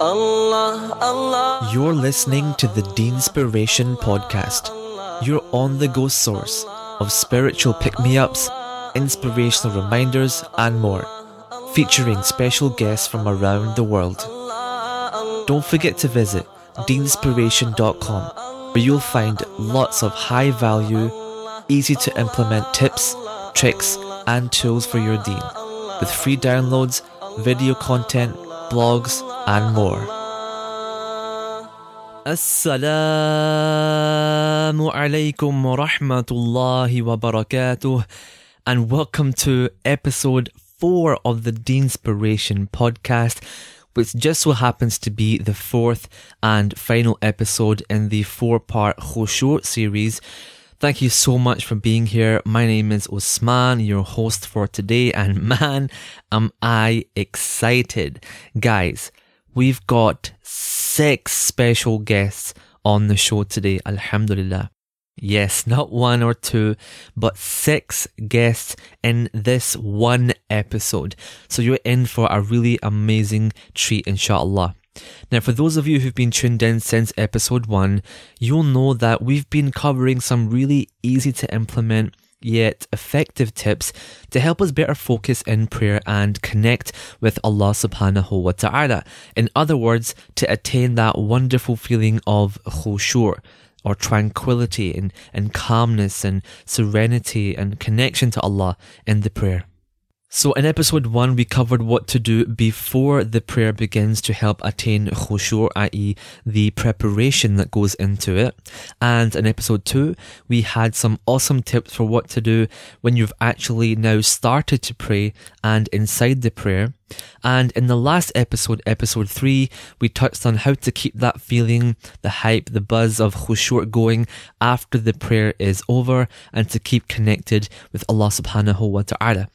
Allah, Allah. You're listening to the Deenspiration Podcast, your on the go source of spiritual pick me ups, inspirational reminders, and more, featuring special guests from around the world. Don't forget to visit deenspiration.com, where you'll find lots of high value, easy to implement tips, tricks, and tools for your deen, with free downloads, video content, blogs, and more. Assalamu alaikum wa rahmatullahi wa barakatuh, and welcome to episode 4 of the Deenspiration podcast, which just so happens to be the fourth and final episode in the four part Khushu series. Thank you so much for being here. My name is Osman, your host for today, and man, am I excited. Guys, we've got six special guests on the show today, Alhamdulillah. Yes, not one or two, but six guests in this one episode. So you're in for a really amazing treat, inshallah. Now, for those of you who've been tuned in since episode one, you'll know that we've been covering some really easy to implement yet effective tips to help us better focus in prayer and connect with Allah subhanahu wa ta'ala. In other words, to attain that wonderful feeling of khushu' or tranquility and, and calmness and serenity and connection to Allah in the prayer. So in episode 1 we covered what to do before the prayer begins to help attain khushu' i.e. the preparation that goes into it. And in episode 2 we had some awesome tips for what to do when you've actually now started to pray and inside the prayer. And in the last episode, episode 3, we touched on how to keep that feeling, the hype, the buzz of khushu' going after the prayer is over and to keep connected with Allah subhanahu wa ta'ala.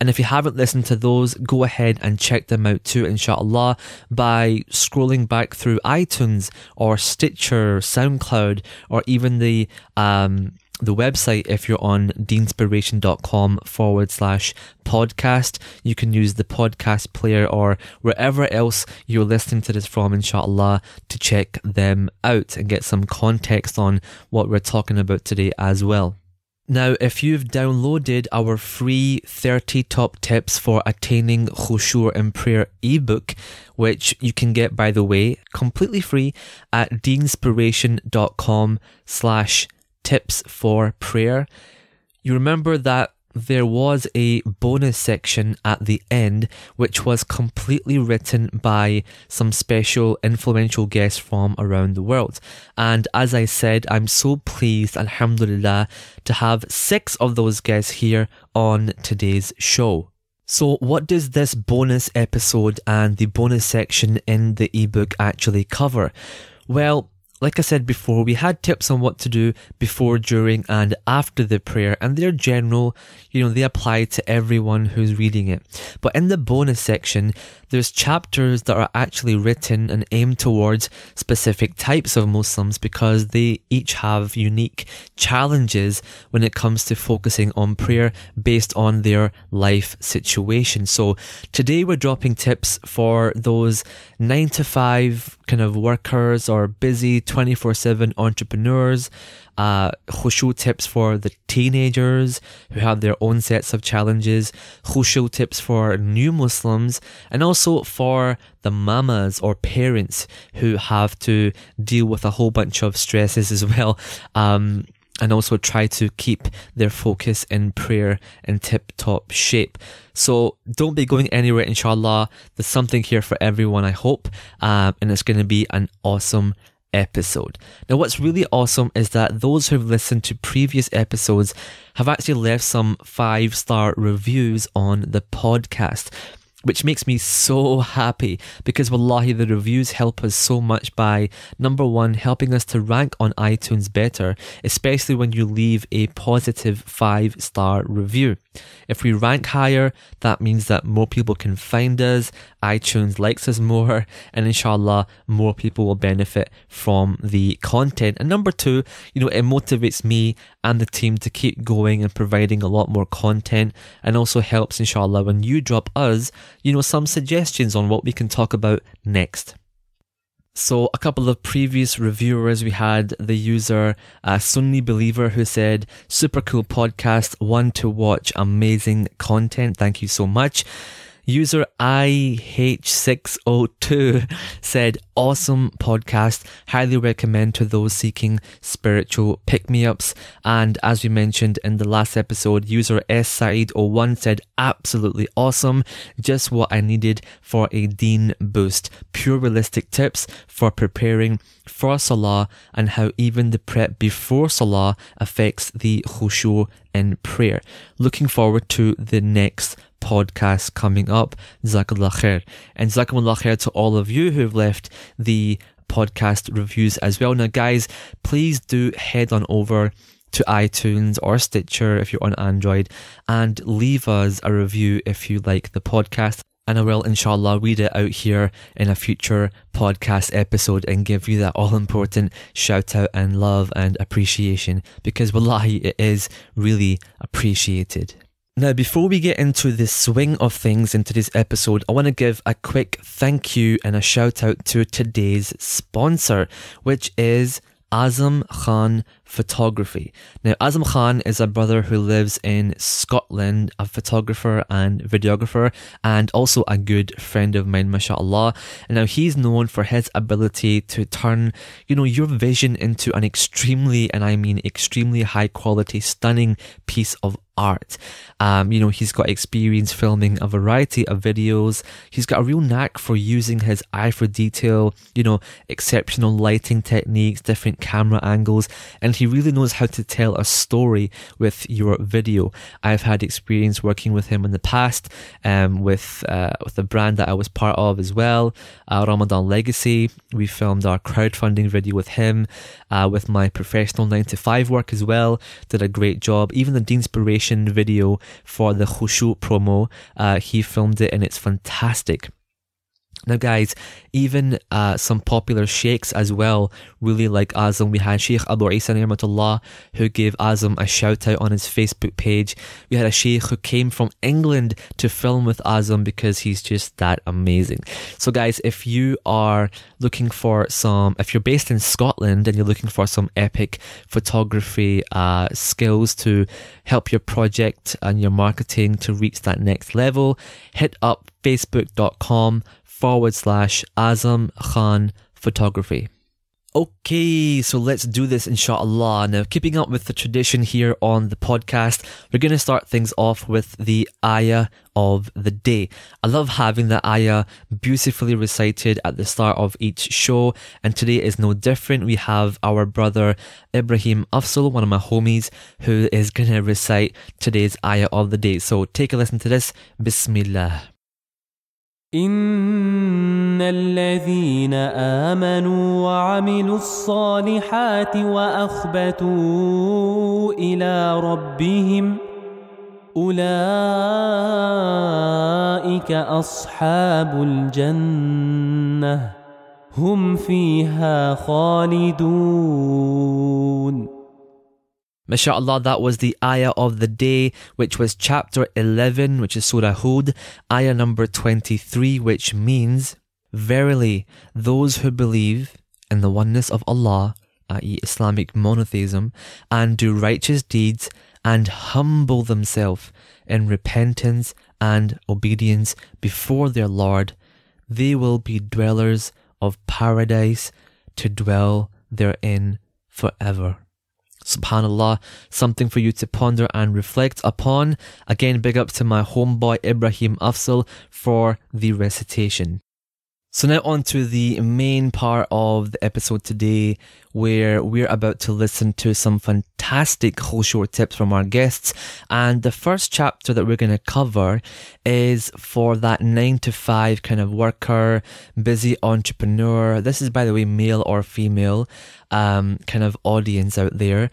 And if you haven't listened to those, go ahead and check them out too, inshallah, by scrolling back through iTunes or Stitcher, SoundCloud, or even the, um, the website if you're on deenspiration.com forward slash podcast. You can use the podcast player or wherever else you're listening to this from, inshallah, to check them out and get some context on what we're talking about today as well. Now, if you've downloaded our free 30 top tips for attaining khushu' in prayer ebook, which you can get, by the way, completely free at deenspiration.com slash tips for prayer. you remember that there was a bonus section at the end which was completely written by some special influential guests from around the world. And as I said, I'm so pleased, alhamdulillah, to have six of those guests here on today's show. So, what does this bonus episode and the bonus section in the ebook actually cover? Well, like I said before, we had tips on what to do before, during, and after the prayer, and they're general, you know, they apply to everyone who's reading it. But in the bonus section, there's chapters that are actually written and aimed towards specific types of Muslims because they each have unique challenges when it comes to focusing on prayer based on their life situation. So today we're dropping tips for those nine to five kind of workers or busy 24 7 entrepreneurs uh, khushu tips for the teenagers who have their own sets of challenges, khushu tips for new Muslims, and also for the mamas or parents who have to deal with a whole bunch of stresses as well. Um, and also try to keep their focus in prayer in tip top shape. So don't be going anywhere, inshallah. There's something here for everyone, I hope. Um, and it's going to be an awesome episode. Now, what's really awesome is that those who've listened to previous episodes have actually left some five star reviews on the podcast which makes me so happy because wallahi the reviews help us so much by number one helping us to rank on iTunes better especially when you leave a positive 5 star review if we rank higher that means that more people can find us iTunes likes us more and inshallah more people will benefit from the content and number 2 you know it motivates me and the team to keep going and providing a lot more content and also helps inshallah when you drop us you know, some suggestions on what we can talk about next. So, a couple of previous reviewers, we had the user uh, Sunni Believer who said, Super cool podcast, one to watch, amazing content. Thank you so much. User IH602 said, awesome podcast. Highly recommend to those seeking spiritual pick me ups. And as we mentioned in the last episode, user S Saeed01 said, absolutely awesome. Just what I needed for a Deen boost. Pure realistic tips for preparing for Salah and how even the prep before Salah affects the khushu in prayer. Looking forward to the next podcast coming up. Jazakallah khair. And Jazakallah khair to all of you who've left the podcast reviews as well. Now, guys, please do head on over to iTunes or Stitcher if you're on Android and leave us a review if you like the podcast. And I will, inshallah, read it out here in a future podcast episode and give you that all important shout out and love and appreciation because wallahi, it is really appreciated. Now, before we get into the swing of things in today's episode, I want to give a quick thank you and a shout out to today's sponsor, which is Azam Khan Photography. Now, Azam Khan is a brother who lives in Scotland, a photographer and videographer, and also a good friend of mine, mashallah. And now he's known for his ability to turn, you know, your vision into an extremely, and I mean extremely high quality, stunning piece of art. Um, you know, he's got experience filming a variety of videos. He's got a real knack for using his eye for detail, you know, exceptional lighting techniques, different camera angles, and he really knows how to tell a story with your video. I've had experience working with him in the past, um, with, uh, with the brand that I was part of as well, uh, Ramadan Legacy. We filmed our crowdfunding video with him, uh, with my professional 9 to 5 work as well. Did a great job. Even the Inspiration video for the Khushu promo, uh, he filmed it and it's fantastic. Now, guys, even uh, some popular sheikhs as well really like Azam. We had Sheikh Abu Isa Ni'matullah who gave Azam a shout out on his Facebook page. We had a sheikh who came from England to film with Azam because he's just that amazing. So, guys, if you are looking for some, if you're based in Scotland and you're looking for some epic photography uh, skills to help your project and your marketing to reach that next level, hit up facebook.com forward slash Azam Khan Photography. Okay, so let's do this inshallah. Now, keeping up with the tradition here on the podcast, we're going to start things off with the ayah of the day. I love having the ayah beautifully recited at the start of each show, and today is no different. We have our brother Ibrahim Afzal, one of my homies, who is going to recite today's ayah of the day. So take a listen to this. Bismillah. إن الذين آمنوا وعملوا الصالحات وأخبتوا إلى ربهم أولئك أصحاب الجنة هم فيها خالدون MashaAllah, that was the ayah of the day, which was chapter 11, which is Surah Hud, ayah number 23, which means, Verily, those who believe in the oneness of Allah, i.e., Islamic monotheism, and do righteous deeds and humble themselves in repentance and obedience before their Lord, they will be dwellers of paradise to dwell therein forever. Subhanallah, something for you to ponder and reflect upon. Again, big up to my homeboy Ibrahim Afzal for the recitation. So now on to the main part of the episode today, where we're about to listen to some fantastic short tips from our guests. And the first chapter that we're going to cover is for that nine to five kind of worker, busy entrepreneur. This is, by the way, male or female, um, kind of audience out there.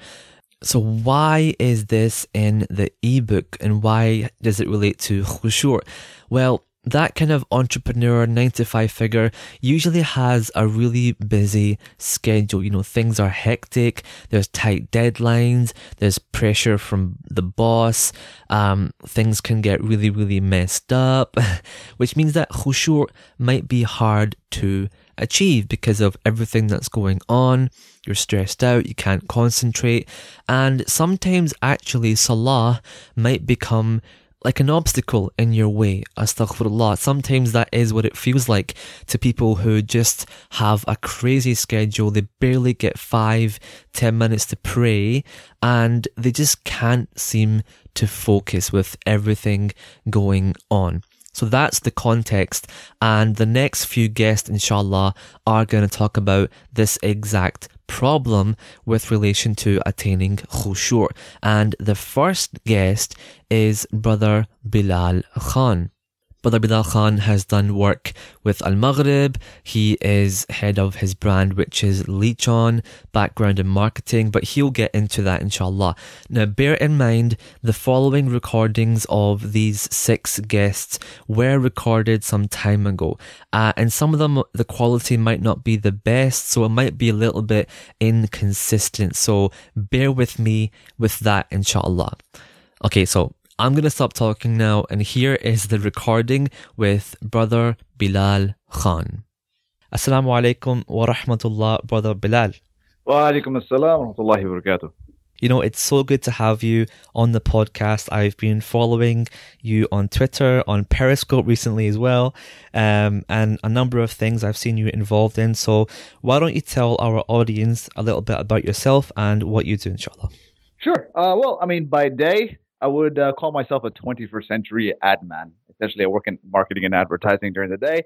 So why is this in the ebook and why does it relate to khushu'? Well, that kind of entrepreneur, nine to five figure usually has a really busy schedule. You know, things are hectic. There's tight deadlines. There's pressure from the boss. Um, things can get really, really messed up, which means that khushu' might be hard to achieve because of everything that's going on. You're stressed out, you can't concentrate, and sometimes actually salah might become like an obstacle in your way. Astaghfirullah. Sometimes that is what it feels like to people who just have a crazy schedule. They barely get five, ten minutes to pray and they just can't seem to focus with everything going on. So that's the context. And the next few guests, inshallah, are going to talk about this exact problem with relation to attaining khushu. And the first guest is Brother Belal Khan. Brother Belal Khan has done work with Al Maghrib. He is head of his brand, which is Leech On, background in marketing, but he'll get into that inshallah. Now, bear in mind the following recordings of these six guests were recorded some time ago, uh, and some of them the quality might not be the best, so it might be a little bit inconsistent. So bear with me with that, inshallah. Okay, so I'm going to stop talking now, and here is the recording with Brother Belal Khan. Assalamu alaikum wa rahmatullah, Brother Belal. Wa alaikum assalam wa rahmatullahi wa barakatuh. You know, it's so good to have you on the podcast. I've been following you on Twitter, on Periscope recently as well, um, and a number of things I've seen you involved in. So, why don't you tell our audience a little bit about yourself and what you do, inshallah? Sure. Uh, well, I mean, by day, I would uh, call myself a 21st century ad man. Essentially, I work in marketing and advertising during the day.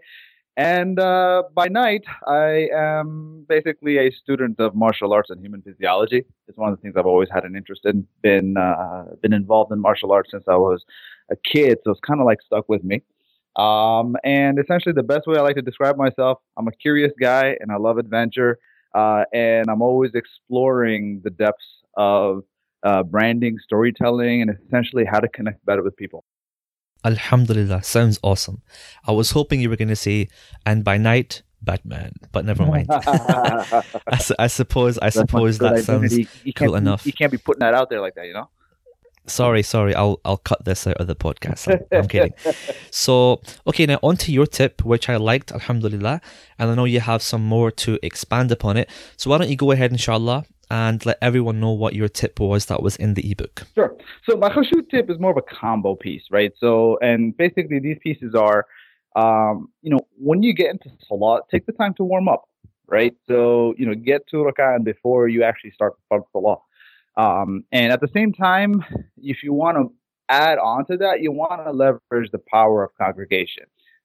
And uh, by night, I am basically a student of martial arts and human physiology. It's one of the things I've always had an interest in. Been uh, been involved in martial arts since I was a kid, so it's kind of like stuck with me. Um, and essentially, the best way I like to describe myself, I'm a curious guy, and I love adventure. Uh, and I'm always exploring the depths of uh, branding, storytelling, and essentially how to connect better with people. Alhamdulillah, sounds awesome. I was hoping you were going to say, and by night, Batman, but never mind. I, I, suppose I suppose that sounds you cool enough. You can't be putting that out there like that, you know. Sorry, sorry. I'll I'll cut this out of the podcast. I'm, I'm kidding. So okay, now on to your tip, which I liked, Alhamdulillah, and I know you have some more to expand upon it. So why don't you go ahead, inshallah, and let everyone know what your tip was that was in the ebook. Sure. So my khushu tip is more of a combo piece, right? So, and basically these pieces are, um, you know, when you get into salah, take the time to warm up, right? So, you know, get to rak'ah before you actually start the salah. Um, and at the same time, if you want to add on to that, you want to leverage the power of congregation.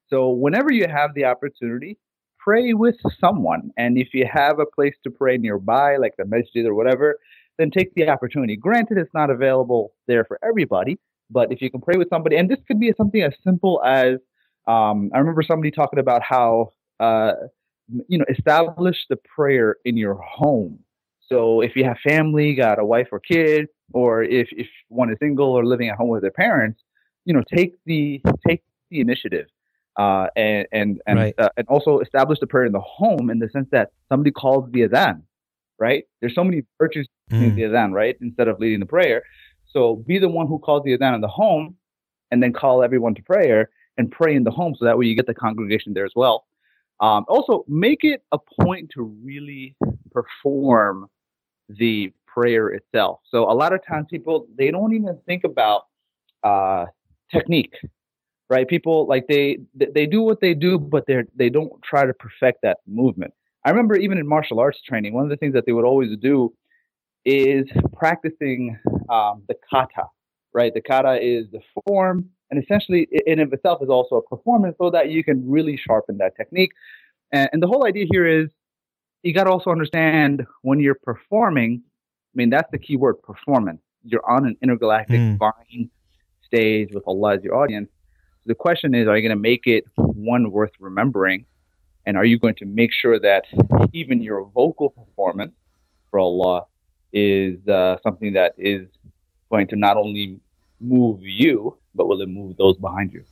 So whenever you have the opportunity, pray with someone. And if you have a place to pray nearby, like the masjid or whatever, then take the opportunity. Granted, it's not available there for everybody, but if you can pray with somebody, and this could be something as simple as um, I remember somebody talking about how uh, you know establish the prayer in your home. So if you have family, got a wife or kid, or if if one is single or living at home with their parents, you know, take the take the initiative uh, and and and, right. uh, and also establish the prayer in the home in the sense that somebody calls the adhan, right? There's so many virtues mm. in the adhan, right? Instead of leading the prayer, so be the one who calls the adhan in the home, and then call everyone to prayer and pray in the home, so that way you get the congregation there as well. Um, also, make it a point to really perform the prayer itself. So a lot of times people they don't even think about uh, technique right? People like they they do what they do, but they they don't try to perfect that movement. I remember even in martial arts training, one of the things that they would always do is practicing um, the kata, right? The kata is the form, and essentially in of itself is also a performance, so that you can really sharpen that technique. And, and the whole idea here is you got to also understand when you're performing. I mean, that's the key word: performance. You're on an intergalactic mm. divine stage with Allah as your audience the question is, are you going to make it one worth remembering? And are you going to make sure that even your vocal performance for Allah is uh, something that is going to not only move you, but will it move those behind you?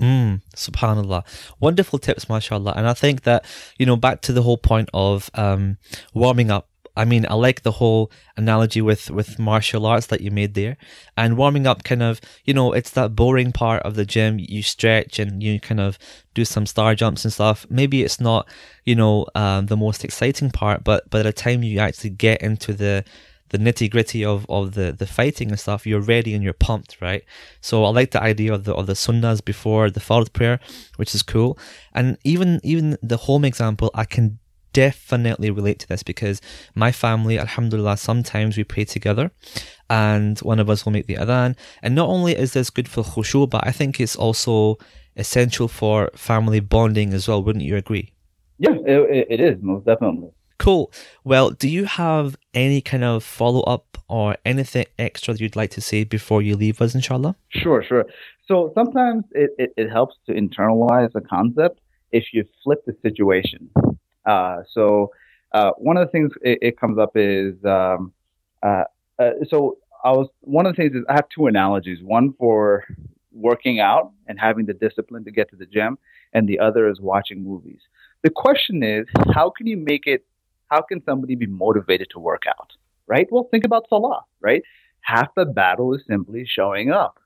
Mm, subhanallah. Wonderful tips, mashallah. And I think that, you know, back to the whole point of um, warming up. I mean, I like the whole analogy with, with martial arts that you made there. And warming up kind of, you know, it's that boring part of the gym. You stretch and you kind of do some star jumps and stuff. Maybe it's not, you know, um, the most exciting part, but by the time you actually get into the, the nitty gritty of, of the, the fighting and stuff, you're ready and you're pumped, right? So I like the idea of the of the sunnahs before the fard prayer, which is cool. And even even the home example, I can definitely relate to this because my family, alhamdulillah, sometimes we pray together and one of us will make the adhan. And not only is this good for khushu, but I think it's also essential for family bonding as well. Wouldn't you agree? Yeah, it, it is most definitely. Cool. Well, do you have any kind of follow up or anything extra that you'd like to say before you leave us, inshallah? Sure, sure. So sometimes it, it, it helps to internalize a concept if you flip the situation. Uh, so uh, one of the things it, it comes up is um, uh, uh so I was one of the things is I have two analogies. One for working out and having the discipline to get to the gym, and the other is watching movies. The question is, how can you make it how can somebody be motivated to work out? Right? Well, think about Salah, right? Half the battle is simply showing up.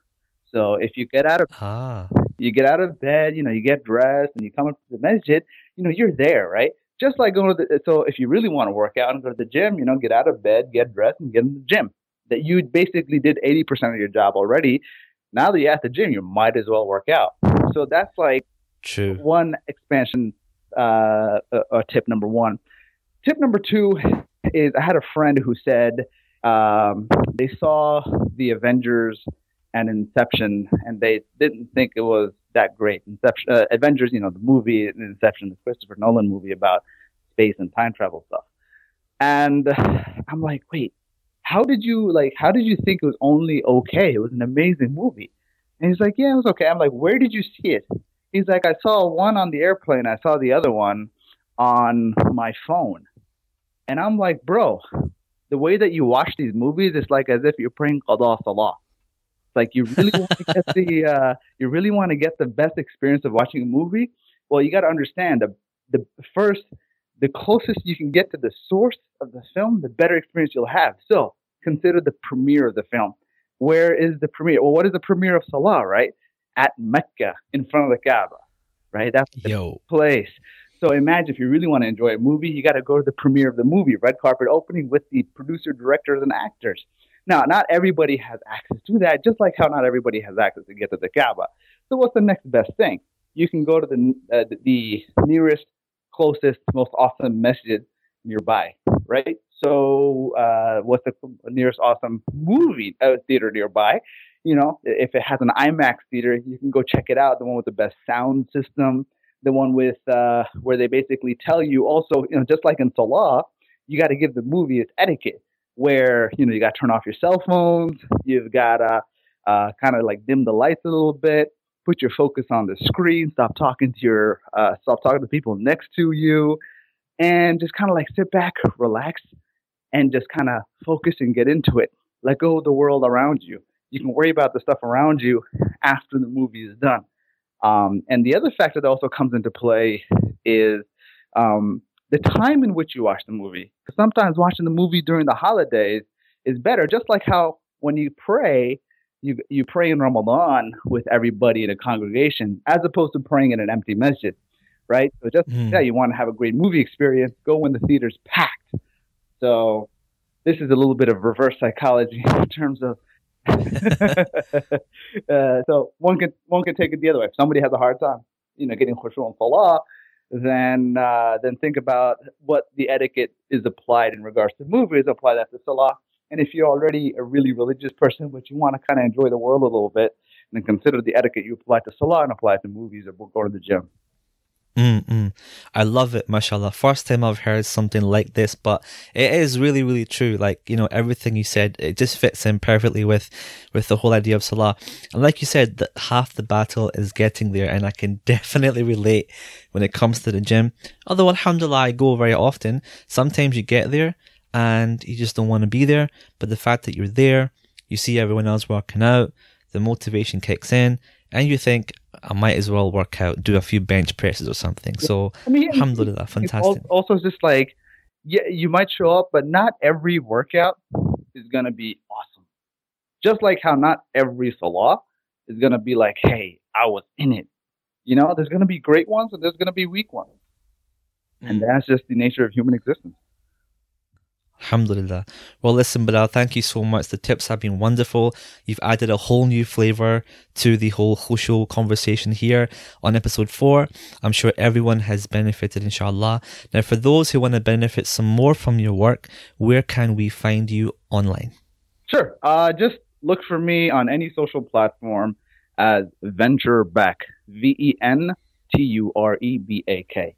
So if you get out of ah. you get out of bed, you know, you get dressed and you come up to the masjid, you know, you're there, right? Just like going to the so if you really want to work out and go to the gym, you know, get out of bed, get dressed, and get in the gym. That you basically did eighty percent of your job already. Now that you're at the gym, you might as well work out. So that's like True. one expansion uh, uh, tip number one. Tip number two is I had a friend who said um, they saw the Avengers and Inception, and they didn't think it was that great. Inception, uh, Avengers, you know, the movie Inception, the Christopher Nolan movie about space and time travel stuff. And I'm like, wait, how did you like? How did you think it was only okay? It was an amazing movie. And he's like, yeah, it was okay. I'm like, where did you see it? He's like, I saw one on the airplane. I saw the other one on my phone. And I'm like, bro, the way that you watch these movies is like as if you're praying Qada Salah. Like you really want to get the uh, you really want to get the best experience of watching a movie. Well, you got to understand the the first the closest you can get to the source of the film, the better experience you'll have. So consider the premiere of the film. Where is the premiere? Well, what is the premiere of Salah, right? At Mecca, in front of the Kaaba, right? That's the Yo. place. So imagine if you really want to enjoy a movie, you got to go to the premiere of the movie, red carpet opening with the producer, directors, and actors. Now, not everybody has access to that, just like how not everybody has access to get to the Kaaba. So what's the next best thing? You can go to the uh, the nearest, closest, most awesome masjid nearby, right? So uh, what's the nearest awesome movie uh, theater nearby? You know, if it has an IMAX theater, you can go check it out. The one with the best sound system, the one with uh, where they basically tell you also, you know, just like in Salah, you got to give the movie its etiquette, where you know you got to turn off your cell phones, you've got to uh, kind of like dim the lights a little bit, put your focus on the screen, stop talking to your, uh, stop talking to people next to you, and just kind of like sit back, relax, and just kind of focus and get into it. Let go of the world around you. You can worry about the stuff around you after the movie is done. Um, and the other factor that also comes into play is um, the time in which you watch the movie. Because sometimes watching the movie during the holidays is better, just like how when you pray, you, you pray in Ramadan with everybody in a congregation as opposed to praying in an empty masjid, right? So just, mm. yeah, you want to have a great movie experience, go when the theater's packed. So this is a little bit of reverse psychology in terms of uh, so one can one can take it the other way. If somebody has a hard time, you know, getting khushu and salah, then uh, then think about what the etiquette is applied in regards to movies. Apply that to salah. And if you're already a really religious person, but you want to kind of enjoy the world a little bit, then consider the etiquette you apply to salah and apply it to movies or go to the gym. Mm-mm. I love it, mashallah. First time I've heard something like this, but it is really, really true. Like, you know, everything you said, it just fits in perfectly with, with the whole idea of salah. And like you said, that half the battle is getting there, and I can definitely relate when it comes to the gym. Although, alhamdulillah, I go very often. Sometimes you get there and you just don't want to be there, but the fact that you're there, you see everyone else working out, the motivation kicks in, and you think I might as well work out, do a few bench presses or something. So, I mean, alhamdulillah, it's fantastic. al- Also, just like, yeah, you might show up, but not every workout is gonna be awesome. Just like how not every salah is gonna be like, hey, I was in it. You know, there's gonna be great ones and there's gonna be weak ones, and Mm. that's just the nature of human existence. Alhamdulillah. Well, listen, Belal, thank you so much. The tips have been wonderful. You've added a whole new flavor to the whole khushu conversation here on episode four. I'm sure everyone has benefited, inshallah. Now, for those who want to benefit some more from your work, where can we find you online? Sure. Uh, just look for me on any social platform as Venture Back. V E N T U R E B A K.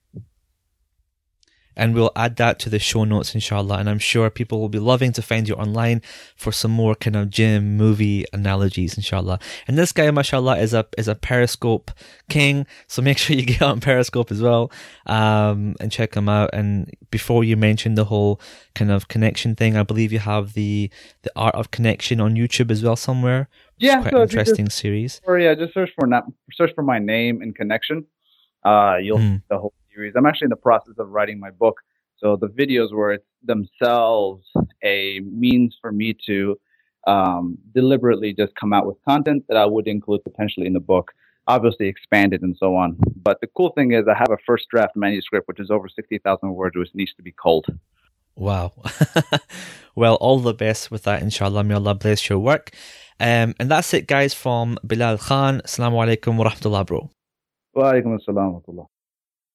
And we'll add that to the show notes, inshallah. And I'm sure people will be loving to find you online for some more kind of gym movie analogies, inshallah. And this guy, mashallah, is a, is a Periscope king. So make sure you get on Periscope as well, um, and check him out. And before you mentioned the whole kind of connection thing, I believe you have the, the art of connection on YouTube as well somewhere. Yeah, Quite so you just- interesting series. or yeah, just search for not search for my name and connection. Uh, you'll see the whole I'm actually in the process of writing my book, so the videos were themselves a means for me to um, deliberately just come out with content that I would include potentially in the book, obviously expanded and so on. But the cool thing is, I have a first draft manuscript which is over sixty thousand words, which needs to be culled. Wow. well, all the best with that, inshallah. May Allah bless your work. Um, and that's it, guys, from Belal Khan. Assalamu alaikum wa rahmatullah, bro. Wa alaikum assalam wa rahmatullah.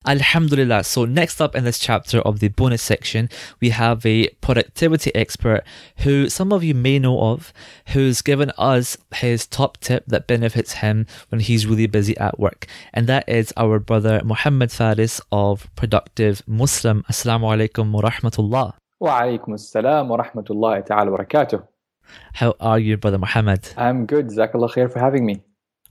Alhamdulillah. So next up in this chapter of the bonus section, we have a productivity expert who some of you may know of, who's given us his top tip that benefits him when he's really busy at work. And that is our brother Mohammed Faris of Productive Muslim. Assalamu alaikum wa rahmatullah. Wa alaikum assalam wa rahmatullahi ta'ala wa barakatuh. How are you, brother Mohammed? I'm good. Zakallah khair for having me.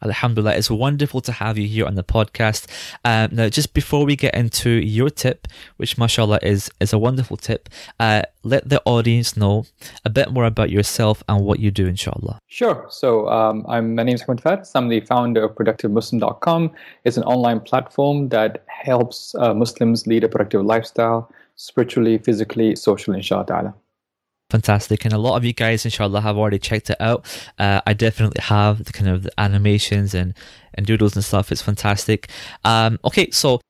Alhamdulillah, it's wonderful to have you here on the podcast. Um, now, just before we get into your tip, which mashallah is, is a wonderful tip, uh, let the audience know a bit more about yourself and what you do, inshallah. Sure. So um, I'm, my name is Ahmed Faris. I'm the founder of ProductiveMuslim.com. It's an online platform that helps uh, Muslims lead a productive lifestyle, spiritually, physically, socially, inshallah. Fantastic. And a lot of you guys, inshallah, have already checked it out. Uh, I definitely have the kind of the animations and, and doodles and stuff. It's fantastic. Um, okay. So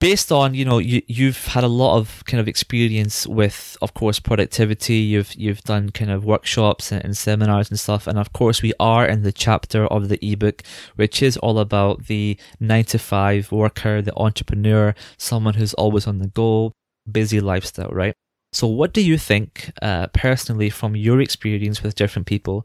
based on, you know, you, you've had a lot of kind of experience with, of course, productivity. You've, you've done kind of workshops and, and seminars and stuff. And of course, we are in the chapter of the ebook, which is all about the nine to five worker, the entrepreneur, someone who's always on the go, busy lifestyle, right? So, what do you think, uh, personally, from your experience with different people,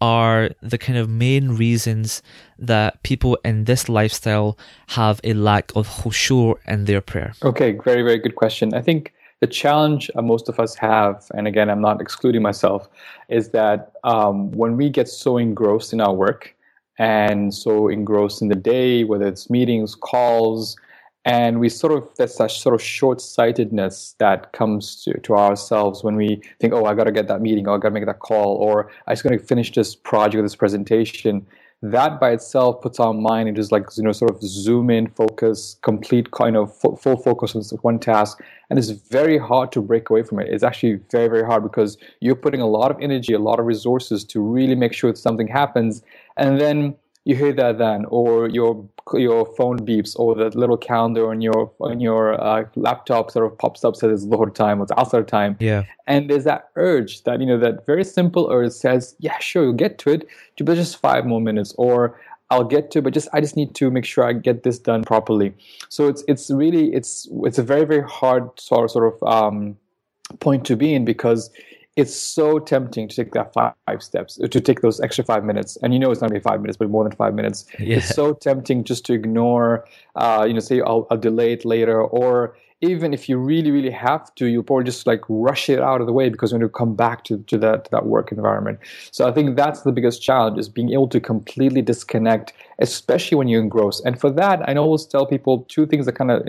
are the kind of main reasons that people in this lifestyle have a lack of khushu in their prayer? Okay, very, very good question. I think the challenge most of us have, and again, I'm not excluding myself, is that um, when we get so engrossed in our work and so engrossed in the day, whether it's meetings, calls, and we sort of there's such sort of short-sightedness that comes to, to ourselves when we think oh i got to get that meeting or i got to make that call or i just got to finish this project or this presentation. That by itself puts our mind into like you know sort of zoom in focus complete kind of full, full focus on one task. And it's very hard to break away from it. It's actually very very hard because you're putting a lot of energy a lot of resources to really make sure that something happens. And then you hear that then or your your phone beeps or the little calendar on your on your uh, laptop sort of pops up says it's Dhuhr time or it's Asr time Yeah. and there's that urge that you know that very simple urge says yeah sure you'll get to it but just five more minutes or I'll get to it, but just I just need to make sure I get this done properly so it's it's really it's it's a very very hard sort of, sort of um, point to be in because it's so tempting to take that five steps to take those extra five minutes. And you know it's not going to be five minutes but more than five minutes. Yeah. it's so tempting just to ignore uh, you know say I'll, I'll delay it later. Or even if you really really have to you probably just like rush it out of the way because when you come back to, to that to that work environment. So i think that's the biggest challenge is being able to completely disconnect especially when you're engrossed and for that i always tell people two things that kind of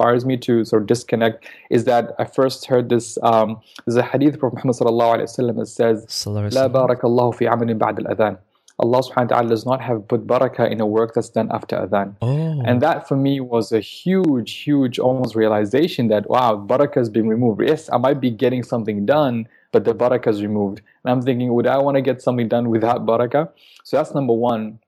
inspires me to sort of disconnect is that I first heard this. Um, there's a hadith from Muhammad sallallahu alaihi wasallam that says, "La barakallahu fi amalin ba'd al-adhan." Allah subhanahu wa ta'ala does not have put barakah in a work that's done after adhan. Oh. And that for me was a huge, huge almost realization that wow, barakah has been removed. Yes, I might be getting something done, but the barakah is removed. And I'm thinking, would I want to get something done without barakah? So that's number one.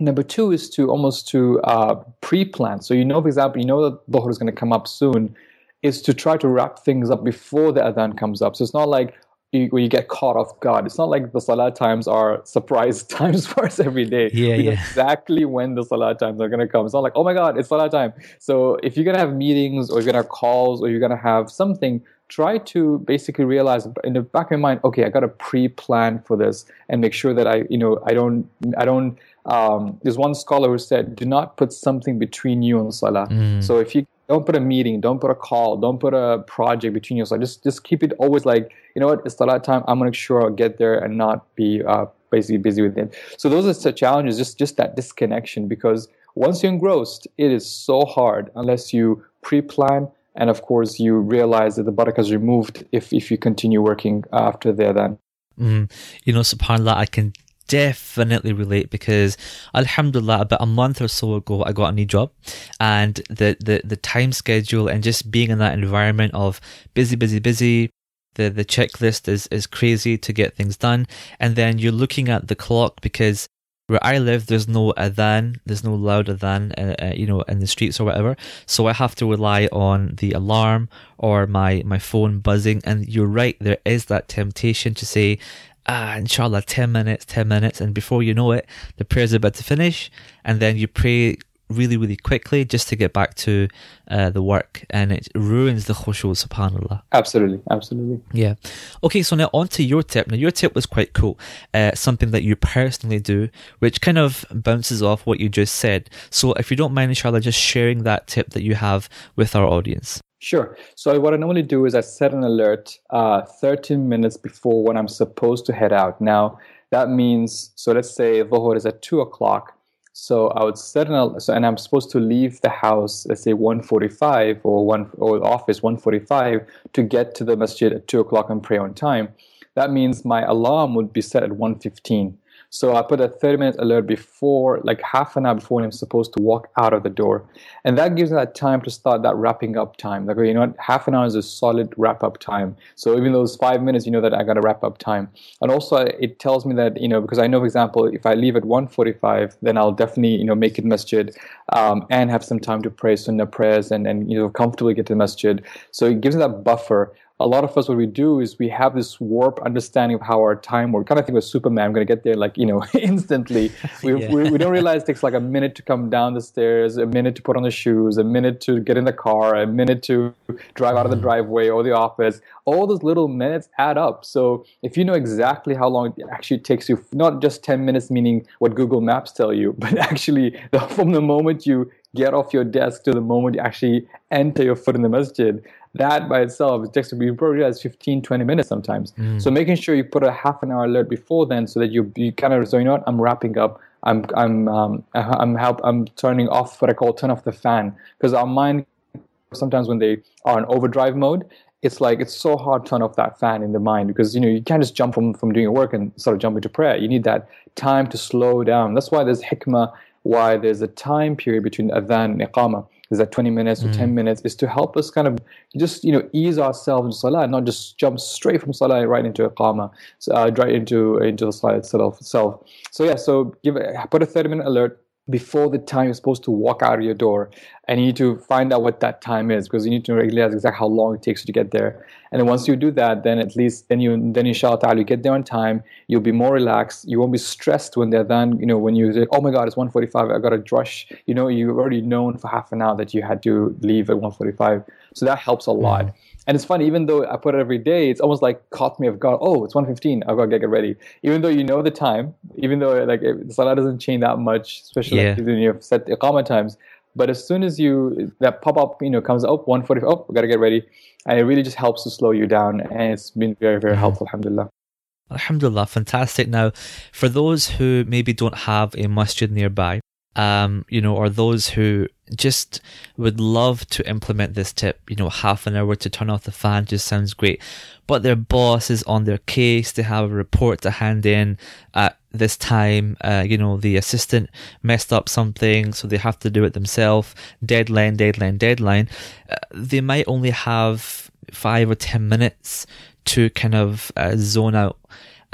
Number two is to almost to uh, pre-plan. So you know, for example, you know that dhuhr is going to come up soon, is to try to wrap things up before the adhan comes up. So it's not like you, you get caught off guard. It's not like the salah times are surprise times for us every day. Yeah, yeah. exactly when the salah times are going to come. It's not like, oh my God, it's salah time. So if you're going to have meetings or you're going to have calls or you're going to have something, try to basically realize in the back of your mind, okay, I got to pre-plan for this and make sure that I, you know, I don't, I don't. Um, there's one scholar who said, do not put something between you and salah. So if you don't put a meeting, don't put a call, don't put a project between you. So just just keep it always like you know what it's salat time. I'm gonna make sure I'll get there and not be uh, basically busy with it. So those are the challenges. Just just that disconnection because once you're engrossed, it is so hard unless you pre-plan and of course you realize that the barakah is removed if if you continue working after there. Then Mm. You know, subhanAllah, I can definitely relate because alhamdulillah about a month or so ago I got a new job and the, the, the time schedule and just being in that environment of busy, busy, busy. The, the checklist is, is crazy to get things done. And then you're looking at the clock because where I live, there's no adhan, there's no loud adhan, uh, uh, you know, in the streets or whatever. So I have to rely on the alarm or my, my phone buzzing. And you're right, there is that temptation to say, ah, inshallah, 10 minutes, 10 minutes. And before you know it, the prayer's about to finish. And then you pray really, really quickly just to get back to uh, the work. And it ruins the khushu, subhanAllah. absolutely, absolutely. Yeah. Okay, so now on to your tip. Now, your tip was quite cool. Uh, something that you personally do, which kind of bounces off what you just said. So if you don't mind, inshallah, just sharing that tip that you have with our audience. Sure. So what I normally do is I set an alert uh, 13 minutes before when I'm supposed to head out. Now that means so let's say Dhuhr is at two o'clock. So I would set an al- so and I'm supposed to leave the house let's say 1:45 or one or office 1:45 to get to the masjid at two o'clock and pray on time. That means my alarm would be set at 1:15. So I put a 30 minute alert before, like half an hour before I'm supposed to walk out of the door. And that gives me that time to start that wrapping up time. Like, you know what, half an hour is a solid wrap up time. So even those five minutes, you know that I got to wrap up time. And also it tells me that, you know, because I know, for example, if I leave at 1.45, then I'll definitely, you know, make it masjid um, and have some time to pray sunnah prayers and, and, you know, comfortably get to the masjid. So it gives me that buffer a lot of us what we do is we have this warped understanding of how our time works. Kind of think of Superman. I'm going to get there like you know instantly. We, Yeah. we, we don't realize it takes like a minute to come down the stairs, a minute to put on the shoes, a minute to get in the car, a minute to drive out of the mm. driveway or the office. All those little minutes add up. So if you know exactly how long it actually takes you, not just 10 minutes, meaning what Google Maps tell you, but actually the, from the moment you get off your desk to the moment you actually enter your foot in the masjid, that by itself it takes to be probably realize 15 20 minutes sometimes. So making sure you put a half an hour alert before then so that you you kind of so you know what i'm wrapping up. I'm i'm um, i'm help i'm turning off what i call turn off the fan. Because our mind sometimes when they are in overdrive mode it's like it's so hard to turn off that fan in the mind because you know you can't just jump from from doing your work and sort of jump into prayer. You need that time to slow down. That's why there's hikmah why there's a time period between adhan and iqamah is that 20 minutes or 10 minutes? Is to help us kind of just you know ease ourselves into salah not just jump straight from salah right into iqamah so, uh, right into into the salah itself so yeah so give put a 30 minute alert before the time you're supposed to walk out of your door and you need to find out what that time is because you need to realize exactly how long it takes you to get there. And once you do that then at least then you then inshallah ta'ala you get there on time you'll be more relaxed you won't be stressed when they're done you know when you say oh my god it's 145 i gotta rush you know you've already known for half an hour that you had to leave at 145 so that helps a lot and it's funny, even though I put it every day, it's almost like caught me off guard. Oh, it's 115. I've got to get, ready. Even though you know the time, even though like it- the salah doesn't change that much, especially Yeah. like, when you have set iqamah times. But as soon as you that pop up, you know, comes up 140. Oh, we got to get ready, and it really just helps to slow you down, and it's been very, very mm-hmm. helpful. Alhamdulillah. Alhamdulillah, fantastic. Now, for those who maybe don't have a masjid nearby, um, you know, or those who just would love to implement this tip, you know, half an hour to turn off the fan just sounds great, but their boss is on their case, they have a report to hand in at this time, uh, you know, the assistant messed up something, so they have to do it themselves. Deadline, deadline, deadline. Uh, they might only have five or ten minutes to kind of uh, zone out.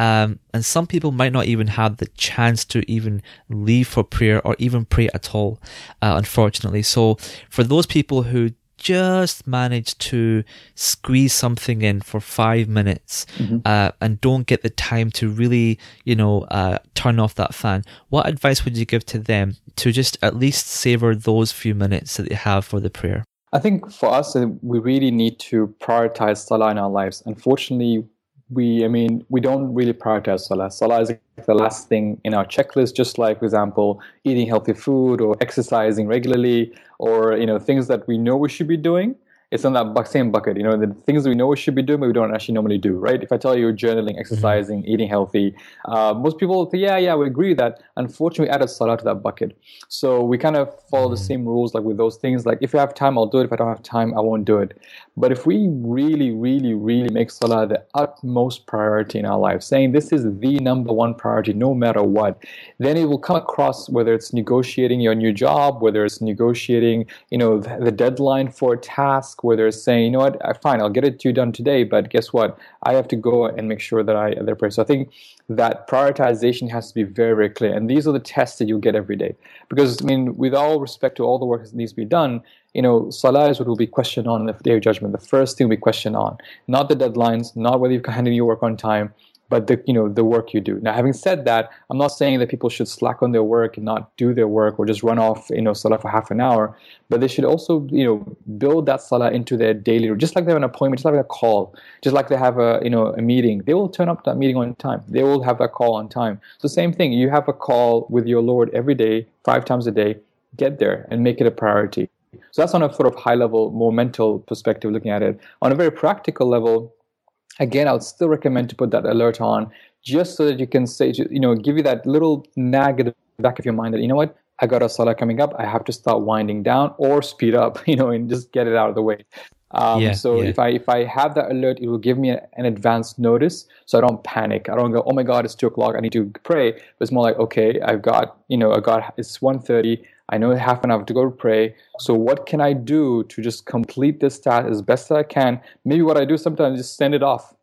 Um, and some people might not even have the chance to even leave for prayer or even pray at all, uh, unfortunately. So for those people who just manage to squeeze something in for five minutes mm-hmm. uh, and don't get the time to really, you know, uh, turn off that fan, what advice would you give to them to just at least savor those few minutes that they have for the prayer? I think for us, uh, we really need to prioritize Salah in our lives. Unfortunately, we, I mean, we don't really prioritize Salah. Salah is the last thing in our checklist, just like, for example, eating healthy food or exercising regularly or, you know, things that we know we should be doing it's in that same bucket. You know, the things we know we should be doing, but we don't actually normally do, right? If I tell you journaling, mm-hmm. exercising, mm-hmm. eating healthy, uh, most people say, yeah, yeah, we agree that. Unfortunately, we added salah to that bucket. So we kind of follow mm-hmm. the same rules like with those things. Like if I have time, I'll do it. If I don't have time, I won't do it. But if we really, really, really make salah the utmost priority in our life, saying this is the number one priority no matter what, then it will come across whether it's negotiating your new job, whether it's negotiating, you know, the, the deadline for a task, where they're saying, you know what, fine, I'll get it to you done today, but guess what? I have to go and make sure that I they're prayer. So I think that prioritization has to be very, very clear. And these are the tests that you get every day. Because I mean, with all respect to all the work that needs to be done, you know, salah is what will be questioned on in the day of judgment. The first thing we question on, not the deadlines, not whether you've handed your work on time, but the you know the work you do. Now, having said that, I'm not saying that people should slack on their work and not do their work or just run off you know salah for half an hour, but they should also you know build that salah into their daily, just like they have an appointment, just like a call, just like they have a you know a meeting. They will turn up that meeting on time. They will have that call on time. So same thing. You have a call with your Lord every day, five times a day. Get there and make it a priority. So that's on a sort of high level, more mental perspective looking at it. On a very practical level, again, I would still recommend to put that alert on just so that you can say, to, you know, give you that little nag at the back of your mind that, you know what, I got a salah coming up. I have to start winding down or speed up, you know, and just get it out of the way. Um, yeah, so yeah. if I if I have that alert, it will give me a, an advanced notice, so I don't panic. I don't go, oh my god, it's two o'clock, I need to pray. But it's more like, okay, I've got, you know, I got it's 1.30, I know half an hour to go to pray. So what can I do to just complete this task as best as I can? Maybe what I do sometimes is just send it off.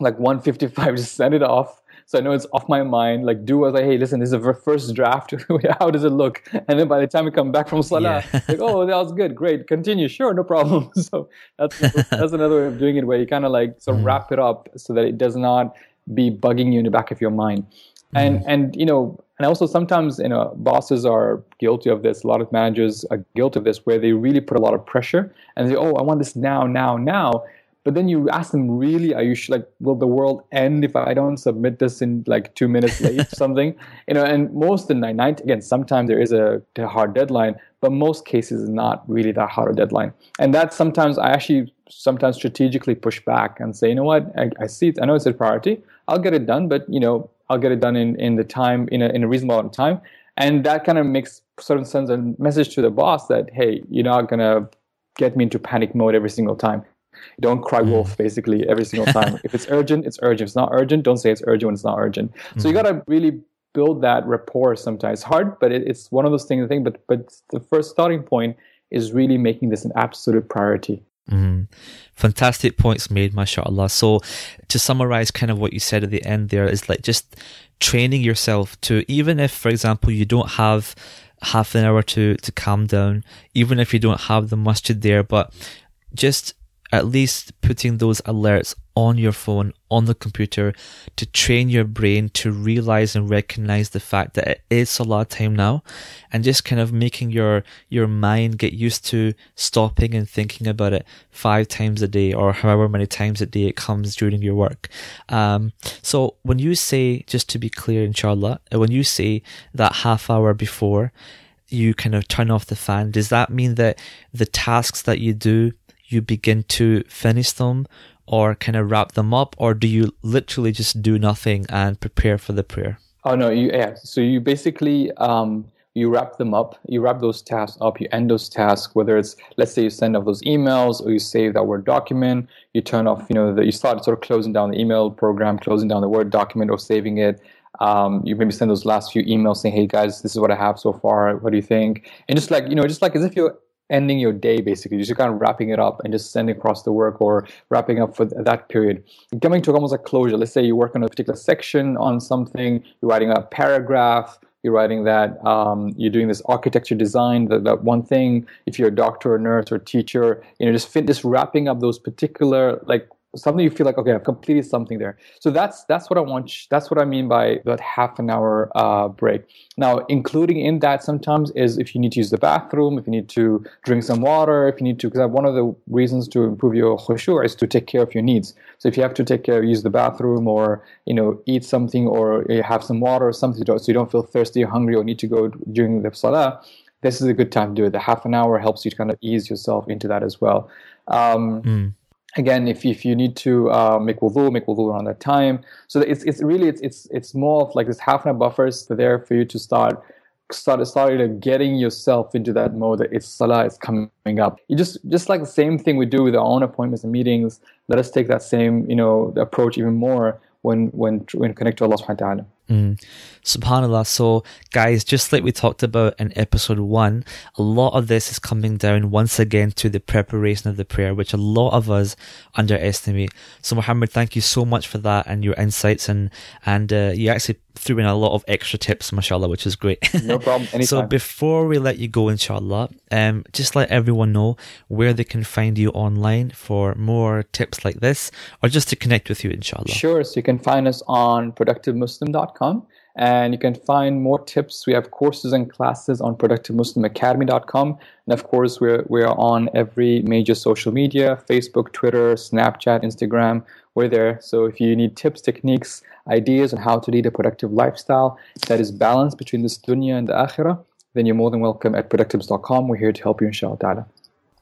Like 155, just send it off. So I know it's off my mind. Like do as I hey, listen, this is the first draft. How does it look? And then by the time we come back from Salah, yeah. like, oh, that was good, great, continue, sure, no problem. so that's that's another way of doing it where you kind of like sort of mm. wrap it up so that it does not be bugging you in the back of your mind. And mm. and you know, and also sometimes you know bosses are guilty of this. A lot of managers are guilty of this, where they really put a lot of pressure and they say, "Oh, I want this now, now, now." But then you ask them, "Really? Are you sh- like, will the world end if I don't submit this in like two minutes late, or something?" You know, and most the night, again, sometimes there is a hard deadline, but most cases not really that hard a deadline. And that sometimes I actually sometimes strategically push back and say, "You know what? I, I see it. I know it's a priority. I'll get it done, but you know, I'll get it done in, in the time in a, in a reasonable amount of time. And that kind of makes certain sends a message to the boss that hey, you're not gonna get me into panic mode every single time. Don't cry mm. wolf basically every single time. if it's urgent, it's urgent. If it's not urgent, don't say it's urgent when it's not urgent. Mm-hmm. So you mm. gotta really build that rapport sometimes. It's hard, but it, it's one of those things I think, but but the first starting point is really making this an absolute priority. Mm. Fantastic points made, mashallah. So, to summarize kind of what you said at the end there is like just training yourself to, even if, for example, you don't have half an hour to, to calm down, even if you don't have the masjid there, but just at least putting those alerts on your phone, on the computer, to train your brain to realize and recognize the fact that it is a lot of time now, and just kind of making your your mind get used to stopping and thinking about it five times a day or however many times a day it comes during your work. Um, so when you say, just to be clear, inshallah, when you say that half hour before you kind of turn off the fan, does that mean that the tasks that you do you begin to finish them or kind of wrap them up, or do you literally just do nothing and prepare for the prayer? Oh no, you yeah. So you basically um, you wrap them up, you wrap those tasks up, you end those tasks. Whether it's let's say you send off those emails or you save that Word document, you turn off, you know, you start sort of closing down the email program, closing down the Word document or saving it. Um, you maybe send those last few emails saying, "Hey guys, this is what I have so far. What do you think?" And just like you know, just like as if you're ending your day basically. Just kind of wrapping it up and just sending across the work or wrapping up for that period. Coming to almost a closure let's say you work on a particular section on something you're writing a paragraph you're writing that um, you're doing this architecture design that, that one thing if you're a doctor or nurse or teacher you know just fit, just wrapping up those particular like something you feel like okay i've completed something there. So that's that's what i want that's what i mean by that half an hour uh, break. Now including in that sometimes is if you need to use the bathroom if you need to drink some water if you need to because one of the reasons to improve your khushu is to take care of your needs. So if you have to take care use the bathroom or you know eat something or have some water or something so you don't feel thirsty or hungry or need to go during the salah this is a good time to do it. The half an hour helps you to kind of ease yourself into that as well. Um, mm again if, if you need to uh, make wudu make wudu around that time. So it's, it's really it's, it's it's more of like this half an hour buffers there for you to start start started getting yourself into that mode that it's salah is coming up. You just just like the same thing we do with our own appointments and meetings let us take that same you know approach even more when when when connect to allah subhanahu wa ta'ala. Mm. Subhanallah. So, guys, just like we talked about in episode one, a lot of this is coming down once again to the preparation of the prayer, which a lot of us underestimate. So, Mohammed, thank you so much for that and your insights, and and uh, you actually threw in a lot of extra tips, mashallah, which is great. No problem. Anytime. so, before we let you go, inshallah, um, just let everyone know where they can find you online for more tips like this, or just to connect with you, inshallah. Sure. So you can find us on productivemuslim.com. And you can find more tips. We have courses and classes on productivemuslimacademy.com. And of course, we're, we're on every major social media Facebook, Twitter, Snapchat, Instagram. We're there. So if you need tips, techniques, ideas on how to lead a productive lifestyle that is balanced between this dunya and the akhirah, then you're more than welcome at productives.com. We're here to help you, inshallah.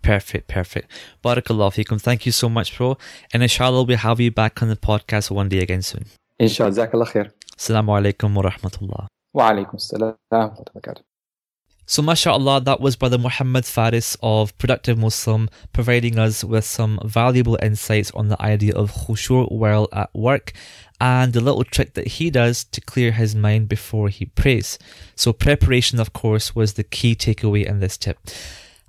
Perfect, perfect. Barakallah fikum. Thank you so much, bro. And inshallah, we'll have you back on the podcast one day again soon. Inshallah. Jazakallah khair. Assalamu alaikum wa rahmatullah. Wa alaikum wa rahmatullah. So, mashallah, that was Brother Mohammed Faris of Productive Muslim providing us with some valuable insights on the idea of khushu while at work and the little trick that he does to clear his mind before he prays. So, preparation, of course, was the key takeaway in this tip.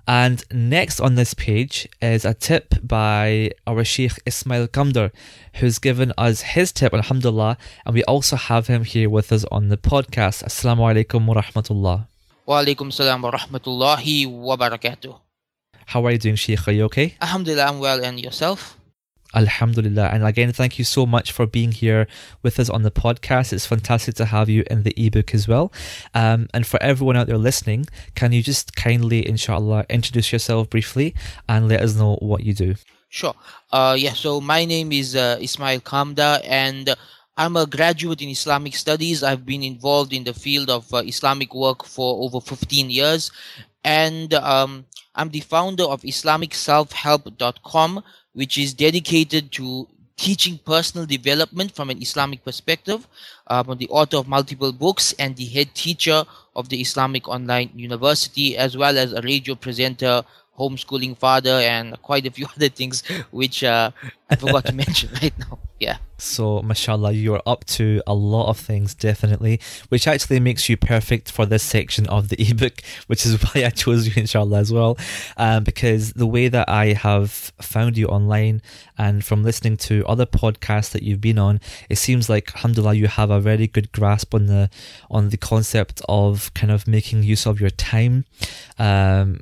And next on this page is a tip by our Sheikh Ismail Kamdar, who's given us his tip, Alhamdulillah, and we also have him here with us on the podcast. Assalamu alaikum wa rahmatullah. Wa alaikum salam wa rahmatullahi wa barakatuh. How are you doing, Sheikh? Are you okay? Alhamdulillah, I'm well, and yourself? Alhamdulillah. And again, thank you so much for being here with us on the podcast. It's fantastic to have you in the ebook as well. Um, and for everyone out there listening, can you just kindly, inshallah, introduce yourself briefly and let us know what you do? Sure. Uh, yeah, so my name is uh, Ismail Kamdar, and I'm a graduate in Islamic studies. I've been involved in the field of uh, Islamic work for over 15 years. And um, I'm the founder of IslamicSelfHelp.com, which is dedicated to teaching personal development from an Islamic perspective. Um, the author of multiple books and the head teacher of the Islamic Online University, as well as a radio presenter, homeschooling father, and quite a few other things which uh, I forgot to mention right now. Yeah. So, mashallah, you're up to a lot of things, definitely, which actually makes you perfect for this section of the ebook, which is why I chose you, inshallah, as well. Um, because the way that I have found you online and from listening to other podcasts that you've been on, it seems like, alhamdulillah, you have a very good grasp on the, on the concept of kind of making use of your time. Um,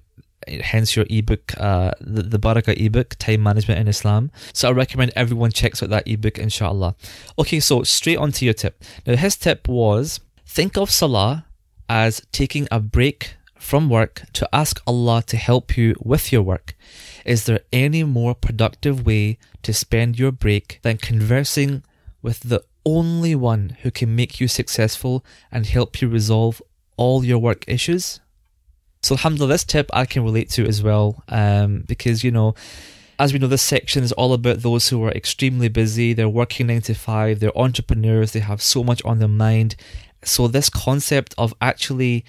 hence your ebook, uh, the, the Barakah ebook, Time Management in Islam. So I recommend everyone checks out that ebook, inshallah. Okay, so straight on to your tip. Now, his tip was think of Salah as taking a break from work to ask Allah to help you with your work. Is there any more productive way to spend your break than conversing with the only one who can make you successful and help you resolve all your work issues? So, alhamdulillah, this tip I can relate to as well, um, because, you know, as we know, this section is all about those who are extremely busy. They're working nine to five, they're entrepreneurs, they have so much on their mind. So, this concept of actually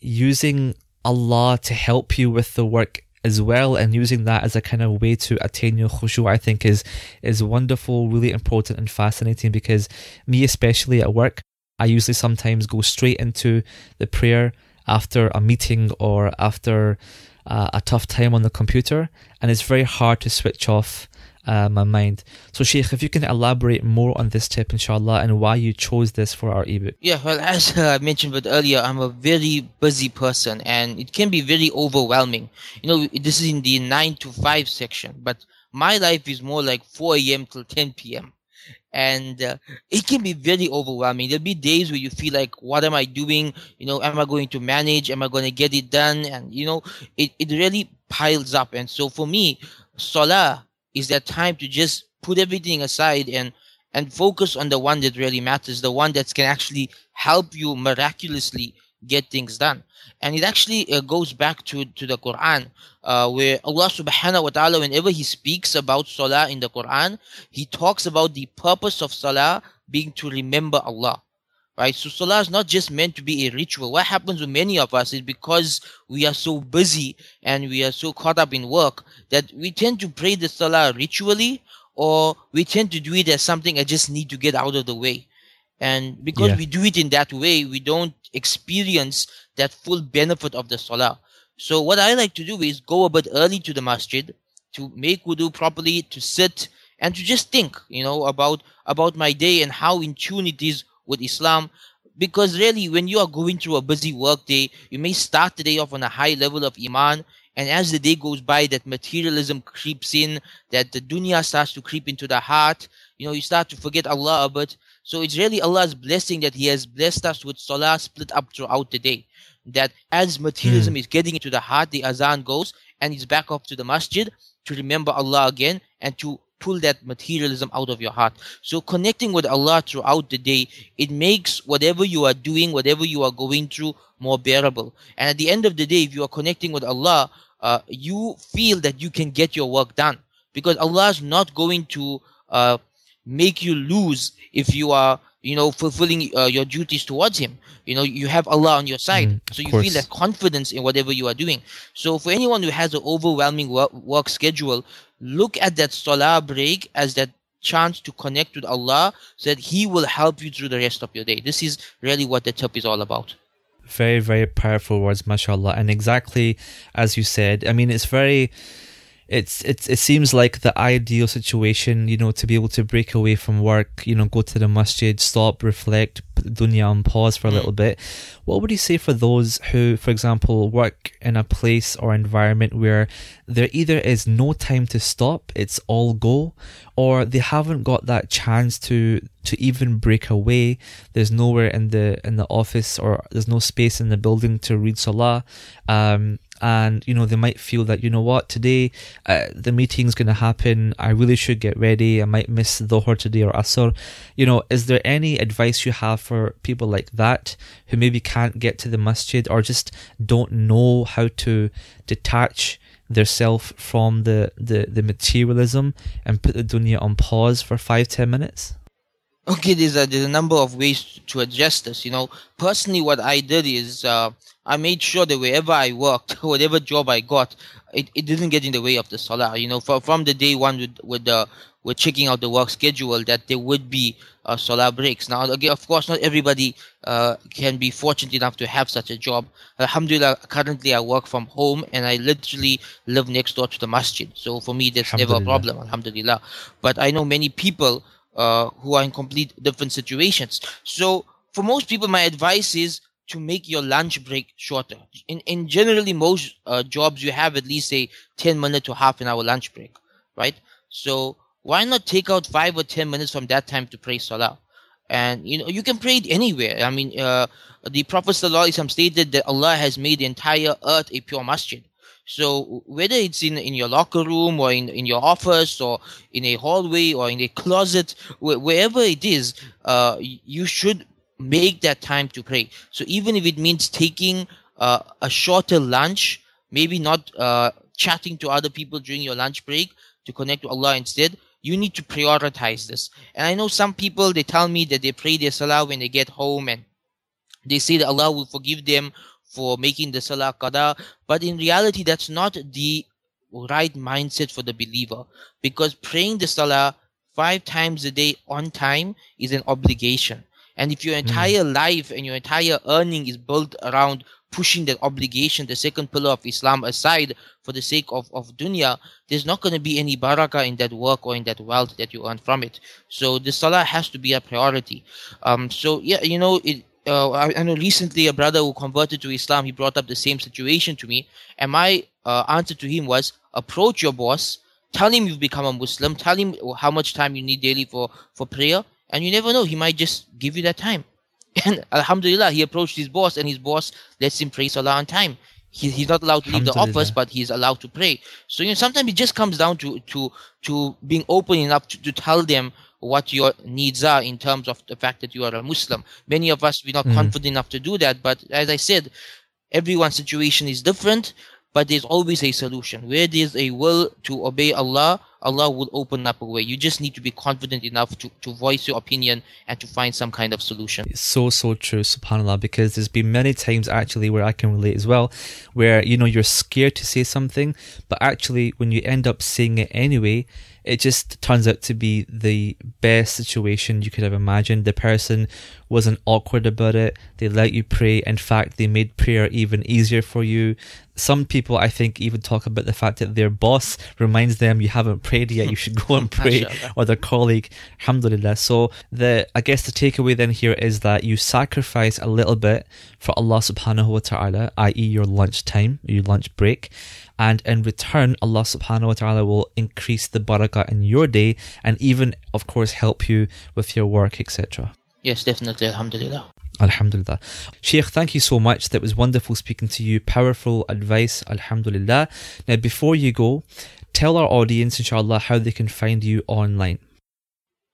using Allah to help you with the work as well and using that as a kind of way to attain your khushu I think is is wonderful really important and fascinating because me especially at work I usually sometimes go straight into the prayer after a meeting or after uh, a tough time on the computer, and it's very hard to switch off uh, my mind. So, Sheikh, if you can elaborate more on this tip, inshallah, and why you chose this for our ebook. Yeah, well, as I mentioned earlier, I'm a very busy person, and it can be very overwhelming. You know, this is in the nine to five section, but my life is more like 4 a.m. till 10 p.m and uh, it can be very overwhelming. There'll be days where you feel like what am i doing? You know am i going to manage? Am i going to get it done? And you know it, it really piles up. And so for me salah is that time to just put everything aside and and focus on the one that really matters the one that can actually help you miraculously get things done and it actually uh, goes back to, to the Quran, uh, where Allah subhanahu wa ta'ala, whenever He speaks about Salah in the Quran, He talks about the purpose of Salah being to remember Allah. Right? So Salah is not just meant to be a ritual. What happens with many of us is because we are so busy and we are so caught up in work that we tend to pray the Salah ritually or we tend to do it as something I just need to get out of the way. And because yeah. we do it in that way, we don't experience that full benefit of the salah. So what I like to do is go a bit early to the masjid to make wudu properly, to sit and to just think, you know, about about my day and how in tune it is with Islam. Because really, when you are going through a busy work day, you may start the day off on a high level of iman, and as the day goes by, that materialism creeps in, that the dunya starts to creep into the heart. You know, you start to forget Allah a bit. So it's really Allah's blessing that He has blessed us with salah split up throughout the day. That as materialism mm. is getting into the heart, the azan goes and it's back up to the masjid to remember Allah again and to pull that materialism out of your heart. So connecting with Allah throughout the day, it makes whatever you are doing, whatever you are going through more bearable. And at the end of the day, if you are connecting with Allah, uh, you feel that you can get your work done because Allah is not going to uh, make you lose if you are you know fulfilling uh, your duties towards him. You know you have allah on your side. Mm, so you course. feel that confidence in whatever you are doing. So for anyone who has an overwhelming work, work schedule look at that salah break as that chance to connect with allah so that he will help you through the rest of your day. This is really what the tip is all about. Very very powerful words mashallah. And exactly as you said i mean it's very it's it's it seems like the ideal situation, you know, to be able to break away from work, you know, go to the masjid, stop, reflect, dunya and pause for a little bit. What would you say for those who, for example, work in a place or environment where there either is no time to stop, it's all go, or they haven't got that chance to to even break away. There's nowhere in the in the office or there's no space in the building to read salah. Um, and you know they might feel that you know what today uh, the meeting's going to happen. I really should get ready. I might miss dhuhr today or asr. You know is there any advice you have for people like that who maybe can't get to the masjid or just don't know how to detach their self from the, the, the materialism and put the dunya on pause for five ten minutes okay there's a there's a number of ways to address this you know personally what i did is uh, I made sure that wherever I worked, whatever job I got, it, it didn't get in the way of the salah. You know, from, from the day one with, with the with checking out the work schedule that there would be uh, salah breaks. Now, again, of course, not everybody uh, can be fortunate enough to have such a job. Alhamdulillah, currently I work from home and I literally live next door to the masjid. So for me, that's never a problem. Alhamdulillah. But I know many people uh, who are in complete different situations. So for most people, my advice is to make your lunch break shorter. In in generally most uh, jobs you have at least a 10 minute to half an hour lunch break, right? So why not take out 5 or 10 minutes from that time to pray salah? And you know you can pray it anywhere. I mean uh, the Prophet ﷺ stated that Allah has made the entire earth a pure masjid. So whether it's in, in your locker room or in, in your office or in a hallway or in a closet, wherever it is, uh, you should make that time to pray. So even if it means taking uh, a shorter lunch, maybe not uh, chatting to other people during your lunch break to connect to Allah instead, you need to prioritize this. And I know some people, they tell me that they pray their salah when they get home and they say that Allah will forgive them for making the salah qada. But in reality, that's not the right mindset for the believer because praying the salah five times a day on time is an obligation And if your entire life and your entire earning is built around pushing that obligation, the second pillar of Islam aside for the sake of, of dunya, there's not going to be any barakah in that work or in that wealth that you earn from it. So the salah has to be a priority. Um, so yeah, you know, it, uh, I, I, know recently a brother who converted to Islam, he brought up the same situation to me. And my uh, answer to him was approach your boss, tell him you've become a Muslim, tell him how much time you need daily for, for prayer. And you never know, he might just give you that time. And Alhamdulillah, he approached his boss, and his boss lets him pray Salah on time. He, he's not allowed to leave the office, but he's allowed to pray. So you know, sometimes it just comes down to to to being open enough to, to tell them what your needs are in terms of the fact that you are a Muslim. Many of us we're not mm. confident enough to do that, but as I said, everyone's situation is different but there's always a solution. Where there's a will to obey Allah, Allah will open up a way. You just need to be confident enough to, to voice your opinion and to find some kind of solution. It's so, so true, subhanAllah, because there's been many times actually where I can relate as well, where, you know, you're scared to say something, but actually when you end up saying it anyway, it just turns out to be the best situation you could have imagined. The person wasn't awkward about it. They let you pray. In fact, they made prayer even easier for you. Some people, I think, even talk about the fact that their boss reminds them you haven't prayed yet. You should go and pray, or their colleague. Alhamdulillah. So the, I guess the takeaway then here is that you sacrifice a little bit for Allah Subhanahu wa Taala, i.e., your lunch time, your lunch break and in return Allah subhanahu wa ta'ala will increase the barakah in your day and even of course help you with your work etc yes definitely alhamdulillah Alhamdulillah. Sheikh, thank you so much. That was wonderful speaking to you. Powerful advice. Alhamdulillah. Now, before you go, tell our audience, inshallah, how they can find you online.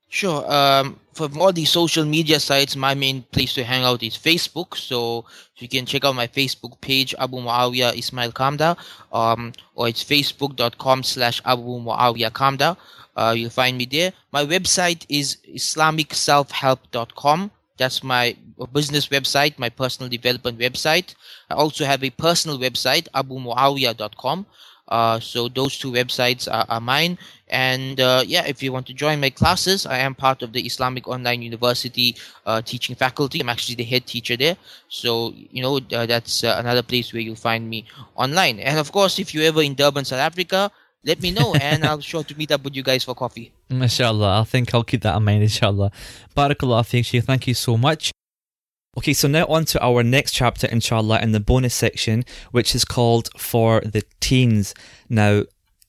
Sure. Um, for all the social media sites, my main place to hang out is Facebook. So you can check out my Facebook page, Abu Muawiyah Ismail Kamdar, um, or it's facebook.com slash Abu Muawiyah Kamdar. Uh, you'll find me there. My website is islamicselfhelp.com. That's my business website, my personal development website. I also have a personal website, abumuawiyah.com. Uh, so those two websites are, are mine. And uh, yeah, if you want to join my classes, I am part of the Islamic Online University uh, teaching faculty. I'm actually the head teacher there. So, you know, uh, that's uh, another place where you'll find me online. And of course, if you're ever in Durban, South Africa, let me know and I'll sure to meet up with you guys for coffee. Inshallah, I think I'll keep that in mind, inshallah. Barakallah, thank you so much. Okay, so now on to our next chapter, inshallah, in the bonus section, which is called For the Teens. Now,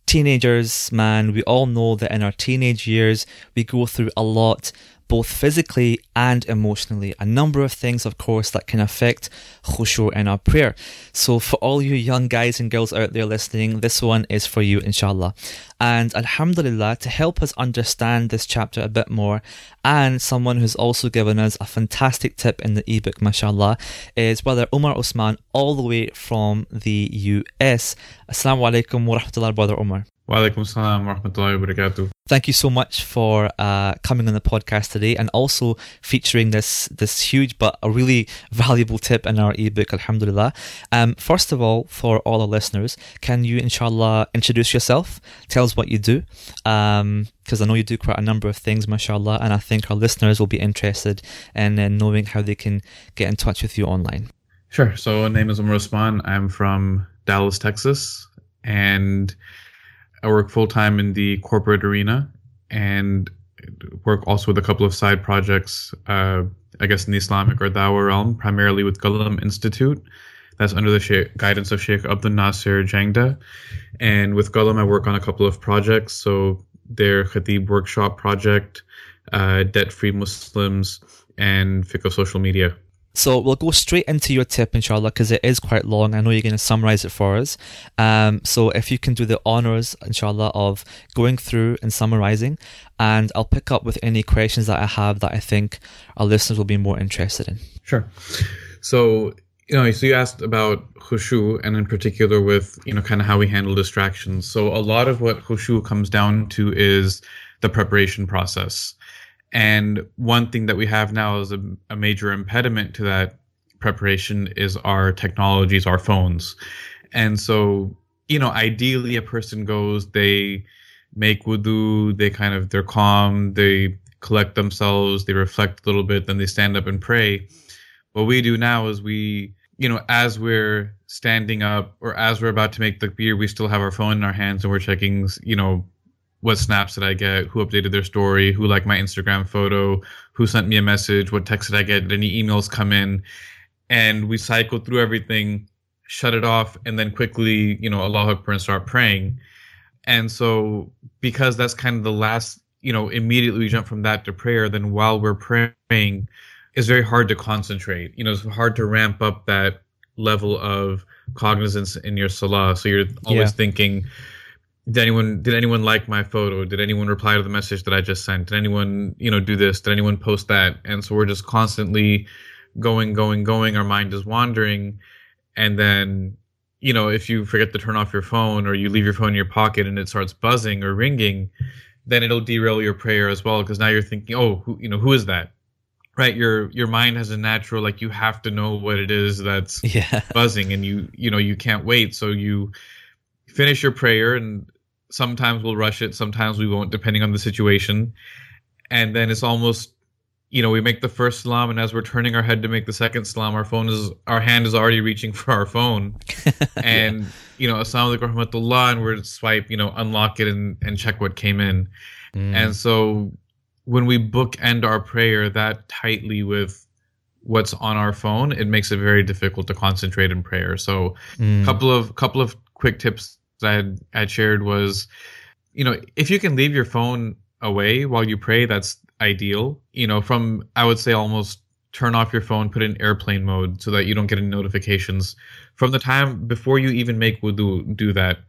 teenagers, man, we all know that in our teenage years, we go through a lot both physically and emotionally. A number of things, of course, that can affect khushu in our prayer. So for all you young guys and girls out there listening, this one is for you, inshallah. And alhamdulillah, to help us understand this chapter a bit more, and someone who's also given us a fantastic tip in the ebook, mashallah, is Brother Omar Usman, all the way from the US. Assalamu alaikum wa rahmatullah, Brother Omar. Walaikum salam wa rahmatullahi wa barakatuh. Thank you so much for uh, coming on the podcast today and also featuring this this huge but a really valuable tip in our ebook, Alhamdulillah. Um, first of all, for all our listeners, can you, inshallah, introduce yourself? Tell us what you do. Because um, I know you do quite a number of things, mashallah, and I think our listeners will be interested in, in knowing how they can get in touch with you online. Sure. So, my name is Omar Usman. I'm from Dallas, Texas. And I work full time in the corporate arena and work also with a couple of side projects, uh, I guess in the Islamic or Dawah realm, primarily with Qalam Institute. That's under the guidance of Sheikh Abdul Nasir Jangda. And with Qalam, I work on a couple of projects. So their Khatib workshop project, uh, Debt Free Muslims, and Fiqh of Social Media. So we'll go straight into your tip, inshallah, because it is quite long. I know you're going to summarize it for us. Um, so if you can do the honors, inshallah, of going through and summarizing, and I'll pick up with any questions that I have that I think our listeners will be more interested in. Sure. So, you know, so you asked about khushu, and in particular with, you know, kind of how we handle distractions. So a lot of what khushu comes down to is the preparation process. And one thing that we have now is a, a major impediment to that preparation is our technologies, our phones. And so, you know, ideally a person goes, they make wudu, they kind of, they're calm, they collect themselves, they reflect a little bit, then they stand up and pray. What we do now is we, you know, as we're standing up or as we're about to make takbir, we still have our phone in our hands and we're checking, you know, what snaps did I get, who updated their story, who liked my Instagram photo, who sent me a message, what text did I get, did any emails come in, and we cycle through everything, shut it off, and then quickly, you know, Allah Akbar and start praying. And so, because that's kind of the last, you know, immediately we jump from that to prayer, then while we're praying, it's very hard to concentrate. You know, it's hard to ramp up that level of cognizance in your salah. So you're always Yeah. thinking, did anyone did anyone like my photo? Did anyone reply to the message that I just sent? Did anyone, you know, do this? Did anyone post that? And so we're just constantly going, going, going. Our mind is wandering. And then, you know, if you forget to turn off your phone or you leave your phone in your pocket and it starts buzzing or ringing, then it'll derail your prayer as well because now you're thinking, oh, who, you know, who is that? Right? Your your mind has a natural like you have to know what it is that's Yeah. buzzing and you you know you can't wait so you finish your prayer and sometimes we'll rush it sometimes we won't depending on the situation and then it's almost you know we make the first salam and as we're turning our head to make the second salam our phone is our hand is already reaching for our phone and you know assalamu alaikum rahmatullah and we're swipe you know unlock it and, and check what came in Mm. and so when we bookend our prayer that tightly with what's on our phone, it makes it very difficult to concentrate in prayer. So Mm. couple of couple of quick tips I had, I had shared was, you know, if you can leave your phone away while you pray, that's ideal. You know, from I would say almost turn off your phone, put it in airplane mode so that you don't get any notifications from the time before you even make wudu. Do that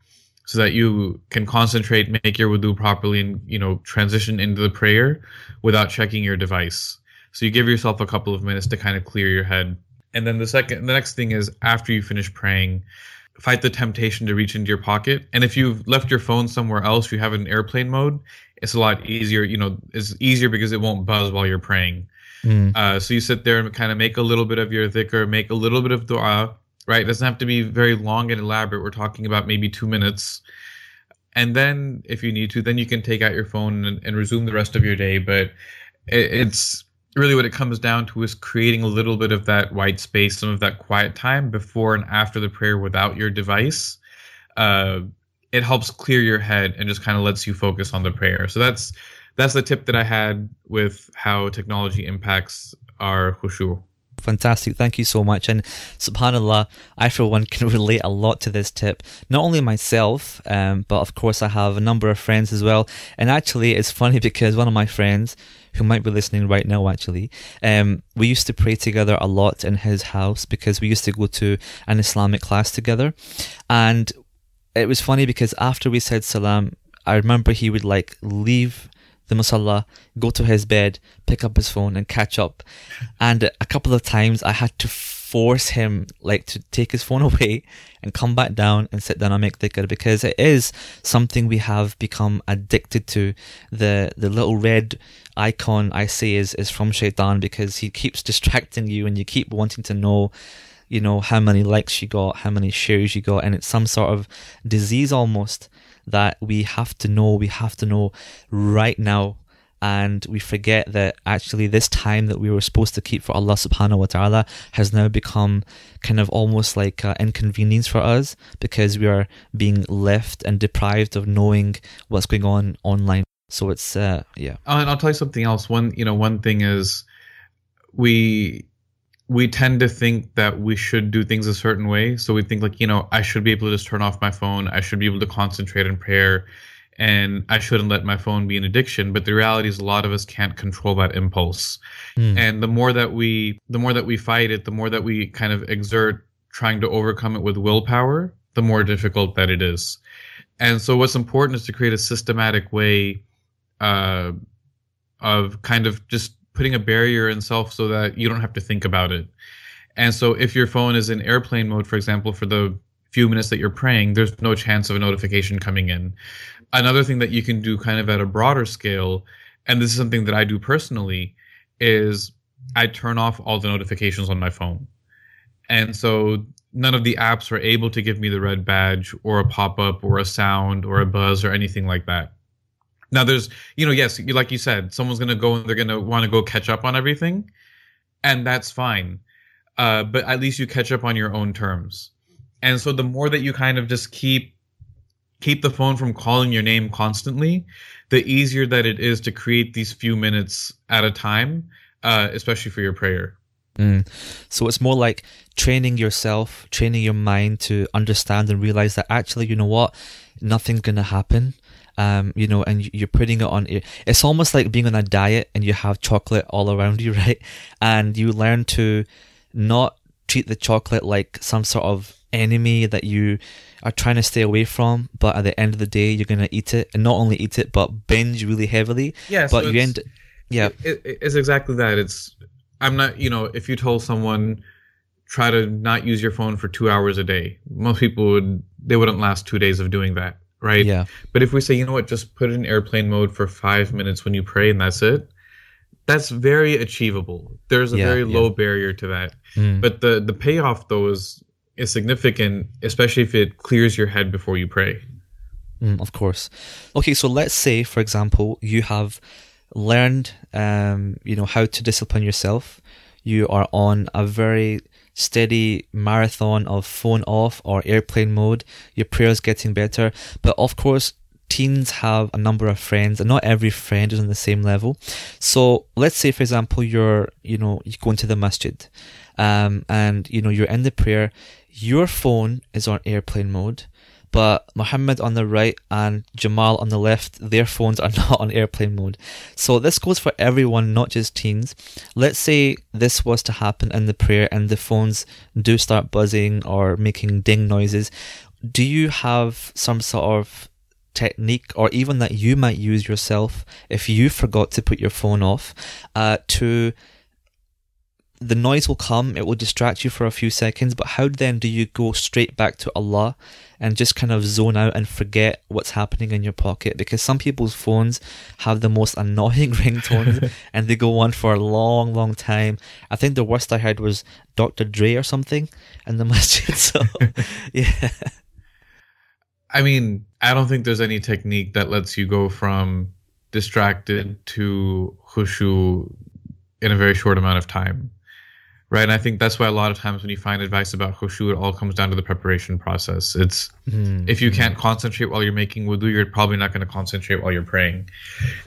so that you can concentrate, make your wudu properly, and you know transition into the prayer without checking your device. So you give yourself a couple of minutes to kind of clear your head. And then the second, the next thing is after you finish praying, fight the temptation to reach into your pocket. And if you've left your phone somewhere else, you have it in airplane mode, it's a lot easier. You know, it's easier because it won't buzz while you're praying. Mm. Uh, so you sit there and kind of make a little bit of your dhikr, make a little bit of dua, right? It doesn't have to be very long and elaborate. We're talking about maybe two minutes. And then if you need to, then you can take out your phone and, and resume the rest of your day. But it, it's really what it comes down to is creating a little bit of that white space, some of that quiet time before and after the prayer without your device. Uh, it helps clear your head and just kind of lets you focus on the prayer. So that's that's the tip that I had with how technology impacts our khushu. Fantastic. Thank you so much. And subhanAllah, I for one can relate a lot to this tip. Not only myself, um, but of course I have a number of friends as well. And actually it's funny because one of my friends who might be listening right now actually, um, we used to pray together a lot in his house because we used to go to an Islamic class together. And it was funny because after we said salam, I remember he would like leave the musalla, go to his bed, pick up his phone and catch up. And a couple of times I had to force him like to take his phone away and come back down and sit down and make dhikr because it is something we have become addicted to. The the little red icon I see is, is from Shaitan because he keeps distracting you and you keep wanting to know you know how many likes you got, how many shares you got, and it's some sort of disease almost that we have to know, we have to know right now. And we forget that actually this time that we were supposed to keep for Allah subhanahu wa ta'ala has now become kind of almost like uh, inconvenience for us because we are being left and deprived of knowing what's going on online. So it's, uh, yeah. And I'll tell you something else. One, you know, one thing is we we tend to think that we should do things a certain way. So we think like, you know, I should be able to just turn off my phone. I should be able to concentrate in prayer and I shouldn't let my phone be an addiction. But the reality is a lot of us can't control that impulse. Mm. And the more that we the more that we fight it, the more that we kind of exert trying to overcome it with willpower, the more difficult that it is. And so what's important is to create a systematic way uh, of kind of just putting a barrier in self so that you don't have to think about it. And so if your phone is in airplane mode, for example, for the few minutes that you're praying, there's no chance of a notification coming in. Another thing that you can do kind of at a broader scale, and this is something that I do personally, is I turn off all the notifications on my phone. And so none of the apps are able to give me the red badge or a pop up or a sound or a buzz or anything like that. Now, there's, you know, yes, like you said, someone's going to go and they're going to want to go catch up on everything, and that's fine. Uh, but at least you catch up on your own terms. And so the more that you kind of just keep keep the phone from calling your name constantly, the easier that it is to create these few minutes at a time, uh, especially for your prayer. Mm. So it's more like training yourself, training your mind to understand and realize that actually, you know what, nothing's gonna happen. Um, you know, and you're putting it on. It's almost like being on a diet and you have chocolate all around you, right? And you learn to not treat the chocolate like some sort of enemy that you are trying to stay away from, but at the end of the day, you're gonna eat it, and not only eat it, but binge really heavily. Yeah, so but you end, yeah, it, it- it's exactly that. It's I'm not, you know, if you told someone try to not use your phone for two hours a day, most people would they wouldn't last two days of doing that, right? yeah, But if we say, you know what, just put it in airplane mode for five minutes when you pray, and that's it. That's very achievable. There's a Yeah, very yeah. low barrier to that. Mm. But the the payoff though is is significant, especially if it clears your head before you pray. Mm, of course. Okay, so let's say, for example, you have learned, um, you know, how to discipline yourself. You are on a very steady marathon of phone off or airplane mode. Your prayer's getting better, but of course, teens have a number of friends, and not every friend is on the same level. So let's say, for example, you're, you know, you go into the masjid, um, and you know you're in the prayer. Your phone is on airplane mode but Muhammad on the right and Jamal on the left, their phones are not on airplane mode. So this goes for everyone, not just teens. Let's say this was to happen in the prayer and the phones do start buzzing or making ding noises. Do you have some sort of technique or even that you might use yourself if you forgot to put your phone off uh, to the noise will come, it will distract you for a few seconds, but how then do you go straight back to Allah and just kind of zone out and forget what's happening in your pocket? Because some people's phones have the most annoying ringtones and they go on for a long, long time. I think the worst I heard was Dr. Dre or something in the masjid. So, yeah. I mean, I don't think there's any technique that lets you go from distracted to khushu in a very short amount of time. Right. And I think that's why a lot of times when you find advice about khushu, it all comes down to the preparation process. It's Hmm. if you can't concentrate while you're making wudu, you're probably not going to concentrate while you're praying.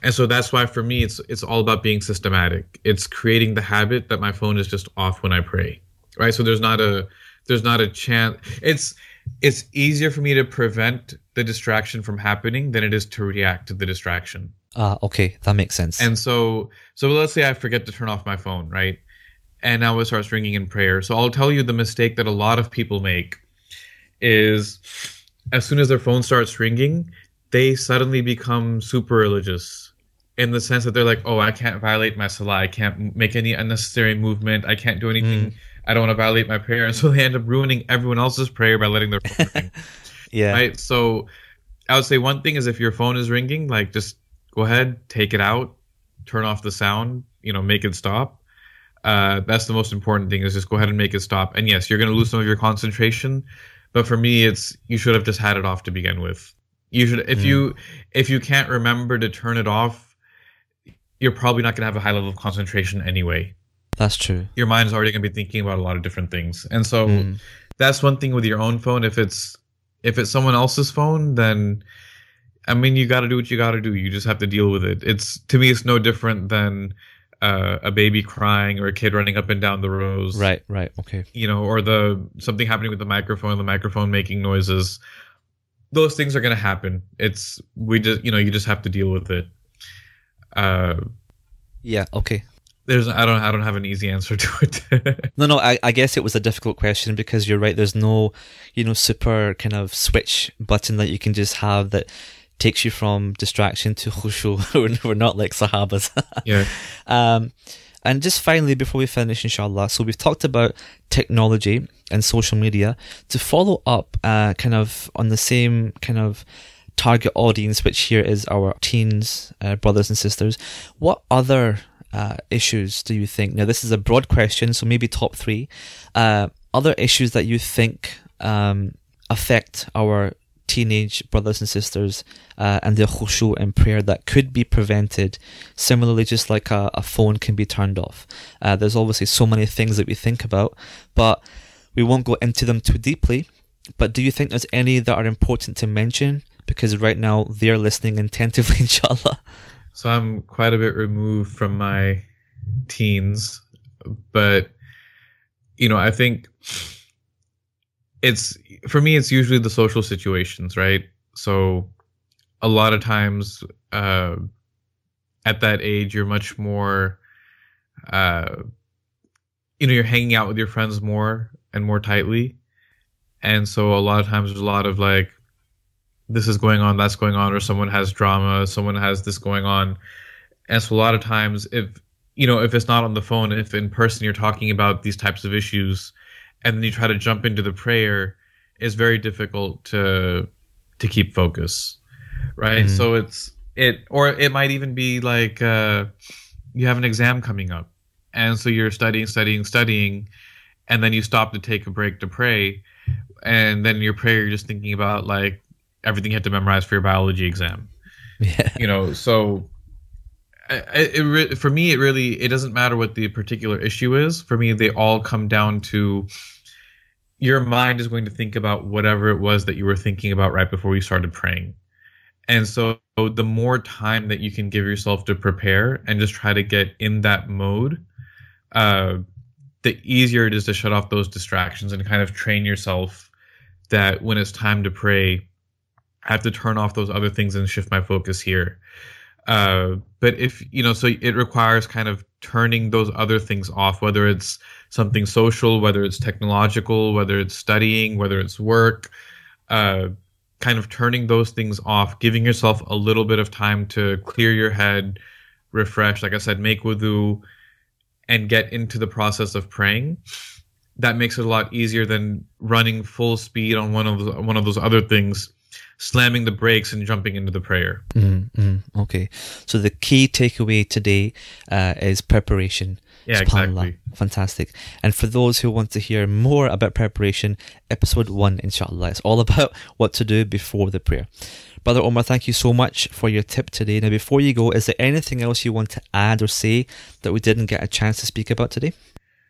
And so that's why for me, it's it's all about being systematic. It's creating the habit that my phone is just off when I pray. Right. So there's not a there's not a chance. It's it's easier for me to prevent the distraction from happening than it is to react to the distraction. Ah, okay. That makes sense. And so, so let's say I forget to turn off my phone, right? And now it starts ringing in prayer. So I'll tell you the mistake that a lot of people make is as soon as their phone starts ringing, they suddenly become super religious in the sense that they're like, oh, I can't violate my salah. I can't make any unnecessary movement. I can't do anything. Mm. I don't want to violate my prayer. And so they end up ruining everyone else's prayer by letting their phone ring yeah. right? So I would say one thing is if your phone is ringing, like just go ahead, take it out, turn off the sound, you know, make it stop. Uh, that's the most important thing is just go ahead and make it stop. And yes, you're going to lose some of your concentration, but for me, it's you should have just had it off to begin with. You should if you if you can't remember to turn it off, you're probably not going to have a high level of concentration anyway That's true. your mind's already going to be thinking about a lot of different things and so Mm. that's one thing with your own phone if it's if it's someone else's phone then i mean you got to do what you got to do you just have to deal with it it's to me it's no different than uh, a baby crying or a kid running up and down the rows Right, right. Okay. you know or the something happening with the microphone the microphone making noises those things are going to happen it's we just you know you just have to deal with it uh Yeah, okay. there's i don't i don't have an easy answer to it No, no, I, I guess it was a difficult question because you're right. There's no, you know, super kind of switch button that you can just have that takes you from distraction to khushu. We're- We're not like sahabas. yeah um, and just finally, before we finish, inshallah, so we've talked about technology and social media. To follow up, uh, kind of on the same kind of target audience, which here is our teens, uh, brothers and sisters. What other uh, issues do you think? Now, this is a broad question, so maybe top three. Uh, other issues that you think um, affect our teenage brothers and sisters uh, and their khushu in prayer that could be prevented. Similarly, just like a, a phone can be turned off. Uh, there's obviously so many things that we think about, but we won't go into them too deeply. But do you think there's any that are important to mention? Because right now they're listening attentively, inshallah. So I'm quite a bit removed from my teens, but you know, I think it's for me it's usually the social situations right? So a lot of times uh, at that age you're much more uh, you know you're hanging out with your friends more and more tightly. And so a lot of times there's a lot of like this is going on that's going on or someone has drama someone has this going on. And so a lot of times if you know if it's not on the phone if in person you're talking about these types of issues and then you try to jump into the prayer is very difficult to to keep focus right? Mm. so it's it or it might even be like uh, you have an exam coming up and so you're studying studying studying and then you stop to take a break to pray and then your prayer you're just thinking about like everything you have to memorize for your biology exam. Yeah. You know so it, it, for me it really it doesn't matter what the particular issue is. For me they all come down to your mind is going to think about whatever it was that you were thinking about right before you started praying. And so the more time that you can give yourself to prepare and just try to get in that mode, uh, the easier it is to shut off those distractions and kind of train yourself that when it's time to pray, I have to turn off those other things and shift my focus here. Uh, but if you know, so it requires kind of turning those other things off, whether it's something social, whether it's technological, whether it's studying, whether it's work, uh, kind of turning those things off, giving yourself a little bit of time to clear your head, refresh, like I said, make wudu, and get into the process of praying. That makes it a lot easier than running full speed on one of those, one of those other things slamming the brakes and jumping into the prayer. Mm-hmm. Okay. So the key takeaway today uh, is preparation. Yeah, exactly. Fantastic. And for those who want to hear more about preparation, episode one, inshallah, it's all about what to do before the prayer. Brother Omar, thank you so much for your tip today. Now, before you go, is there anything else you want to add or say that we didn't get a chance to speak about today?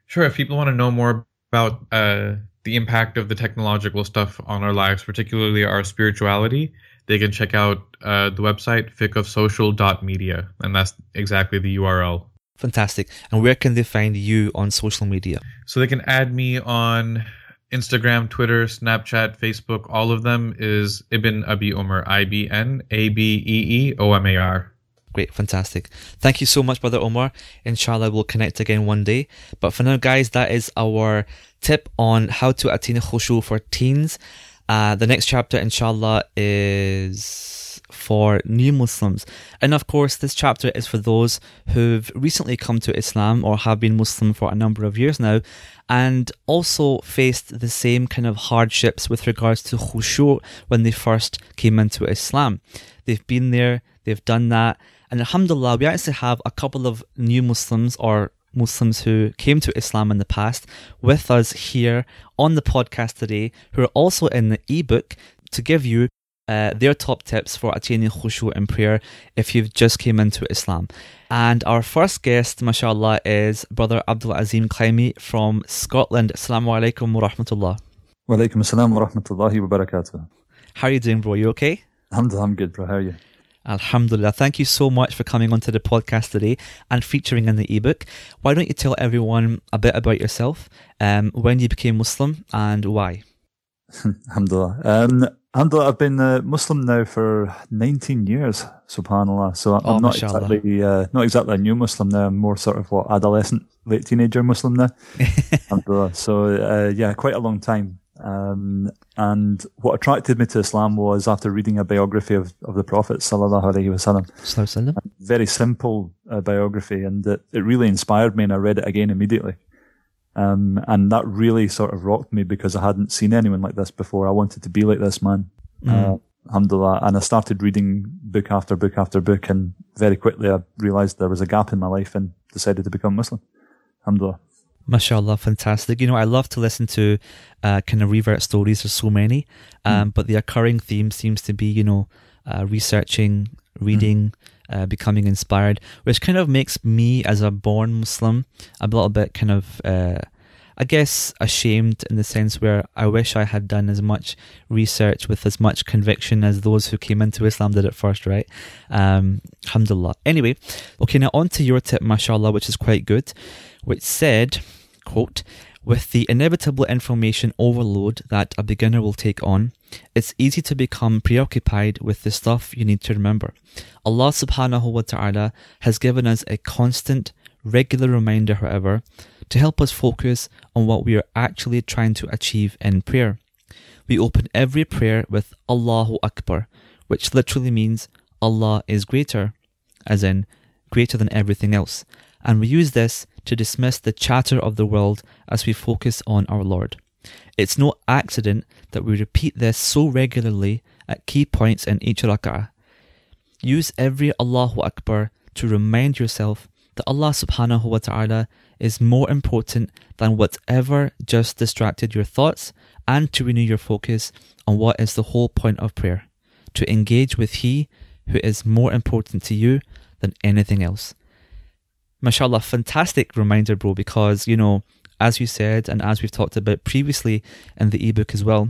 Sure. If people want to know more about uh, the impact of the technological stuff on our lives, particularly our spirituality, they can check out uh, the website fiqhofsocial.media, and that's exactly the URL. Fantastic. And where can they find you on social media? So they can add me on Instagram, Twitter, Snapchat, Facebook. All of them is Ibn Abee Omar, I B N A B E E O M A R. Great, fantastic. Thank you so much, Brother Omar. Inshallah, we'll connect again one day. But for now, guys, that is our tip on how to attain khushu for teens. Uh, the next chapter, inshallah, is for new Muslims. And of course, this chapter is for those who've recently come to Islam or have been Muslim for a number of years now and also faced the same kind of hardships with regards to khushu when they first came into Islam. They've been there, they've done that, and alhamdulillah, we actually have a couple of new Muslims or Muslims who came to Islam in the past with us here on the podcast today, who are also in the ebook to give you uh, their top tips for attaining khushu in prayer if you've just came into Islam. And our first guest, mashallah, is Brother Abdul Azeem Climie from Scotland. Assalamu alaikum wa rahmatullah. Wa alaikum assalam wa rahmatullahi wa barakatuh. How are you doing, bro? You okay? Alhamdulillah, I'm good, bro. How are you? Alhamdulillah. Thank you so much for coming onto the podcast today and featuring in the ebook. Why don't you tell everyone a bit about yourself, um, when you became Muslim, and why? Alhamdulillah. Um, Alhamdulillah, I've been uh, Muslim now for 19 years, subhanAllah. So I'm oh, not exactly uh, not exactly a new Muslim now. I'm more sort of what adolescent, late teenager Muslim now. So uh, yeah, quite a long time. Um, and what attracted me to Islam was after reading a biography of, of the Prophet sallallahu alaihi wasallam. Very simple uh, biography, and it, it really inspired me, and I read it again immediately. Um, and that really sort of rocked me because I hadn't seen anyone like this before. I wanted to be like this man. Mm. Uh, alhamdulillah. And I started reading book after book after book, and very quickly I realized there was a gap in my life and decided to become Muslim. Alhamdulillah. Mashallah, fantastic. You know, I love to listen to uh, kind of revert stories. There's so many. Um, mm. But the occurring theme seems to be, you know, uh, researching, reading, mm. Uh, becoming inspired, which kind of makes me, as a born Muslim, a little bit kind of, uh, I guess, ashamed in the sense where I wish I had done as much research with as much conviction as those who came into Islam did at first, right? Um, alhamdulillah. Anyway, okay, now on to your tip, mashallah, which is quite good which said, quote, with the inevitable information overload that a beginner will take on, it's easy to become preoccupied with the stuff you need to remember. Allah subhanahu wa ta'ala has given us a constant, regular reminder, however, to help us focus on what we are actually trying to achieve in prayer. We open every prayer with Allahu Akbar, which literally means Allah is greater, as in greater than everything else. And we use this to dismiss the chatter of the world as we focus on our Lord. It's no accident that we repeat this so regularly at key points in each rak'ah. Use every Allahu Akbar to remind yourself that Allah subhanahu wa ta'ala is more important than whatever just distracted your thoughts and to renew your focus on what is the whole point of prayer to engage with He who is more important to you than anything else mashallah, fantastic reminder, bro, because, you know, as you said, and as we've talked about previously in the ebook as well,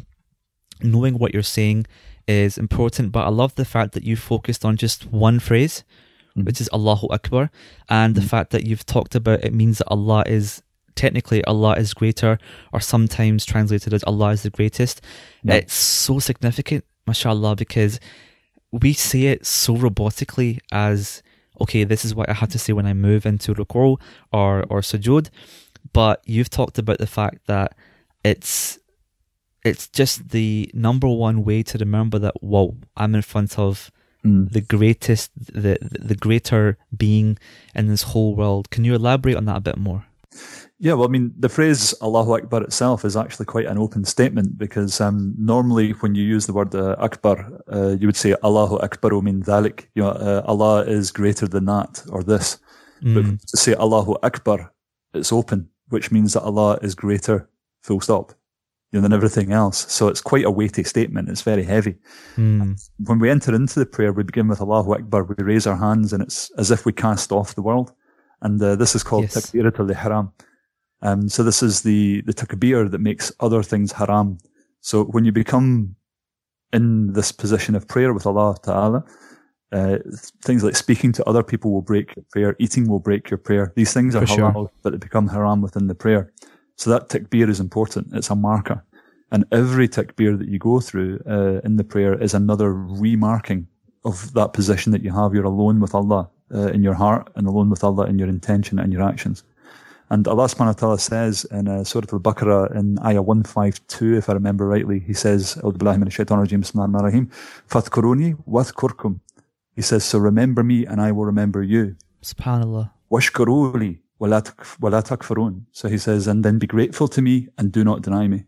knowing what you're saying is important. But I love the fact that you focused on just one phrase, mm. which is Allahu Akbar, and mm. the fact that you've talked about it means that Allah is technically Allah is greater, or sometimes translated as Allah is the greatest. Yeah. It's so significant, mashallah, because we say it so robotically as okay, this is what I have to say when I move into ruku or or sujood. But you've talked about the fact that it's it's just the number one way to remember that whoa, I'm in front of mm. the greatest, the the greater being in this whole world. Can you elaborate on that a bit more? Yeah, well, I mean, the phrase Allahu Akbar itself is actually quite an open statement because um, normally when you use the word uh, Akbar, uh, you would say Allahu Akbar min dhalik. You know, uh, Allah is greater than that or this. Mm. But to say Allahu Akbar, it's open, which means that Allah is greater, full stop, you know, than everything else. So it's quite a weighty statement. It's very heavy. Mm. When we enter into the prayer, we begin with Allahu Akbar. We raise our hands and it's as if we cast off the world. And uh, this is called yes. Takbiratul Ihram. Um, so this is the, the takbir that makes other things haram. So when you become in this position of prayer with Allah Ta'ala, uh, things like speaking to other people will break your prayer, eating will break your prayer. These things are For halal, sure. but they become haram within the prayer. So that takbir is important. It's a marker. And every takbir that you go through uh, in the prayer is another remarking of that position that you have. You're alone with Allah uh, in your heart and alone with Allah in your intention and your actions. And Allah subhanahu wa ta'ala says in uh, Surah Al-Baqarah in Ayah 152, if I remember rightly, He says. He says, so remember me and I will remember you. SubhanAllah. Washkuruli So he says, and then be grateful to me and do not deny me.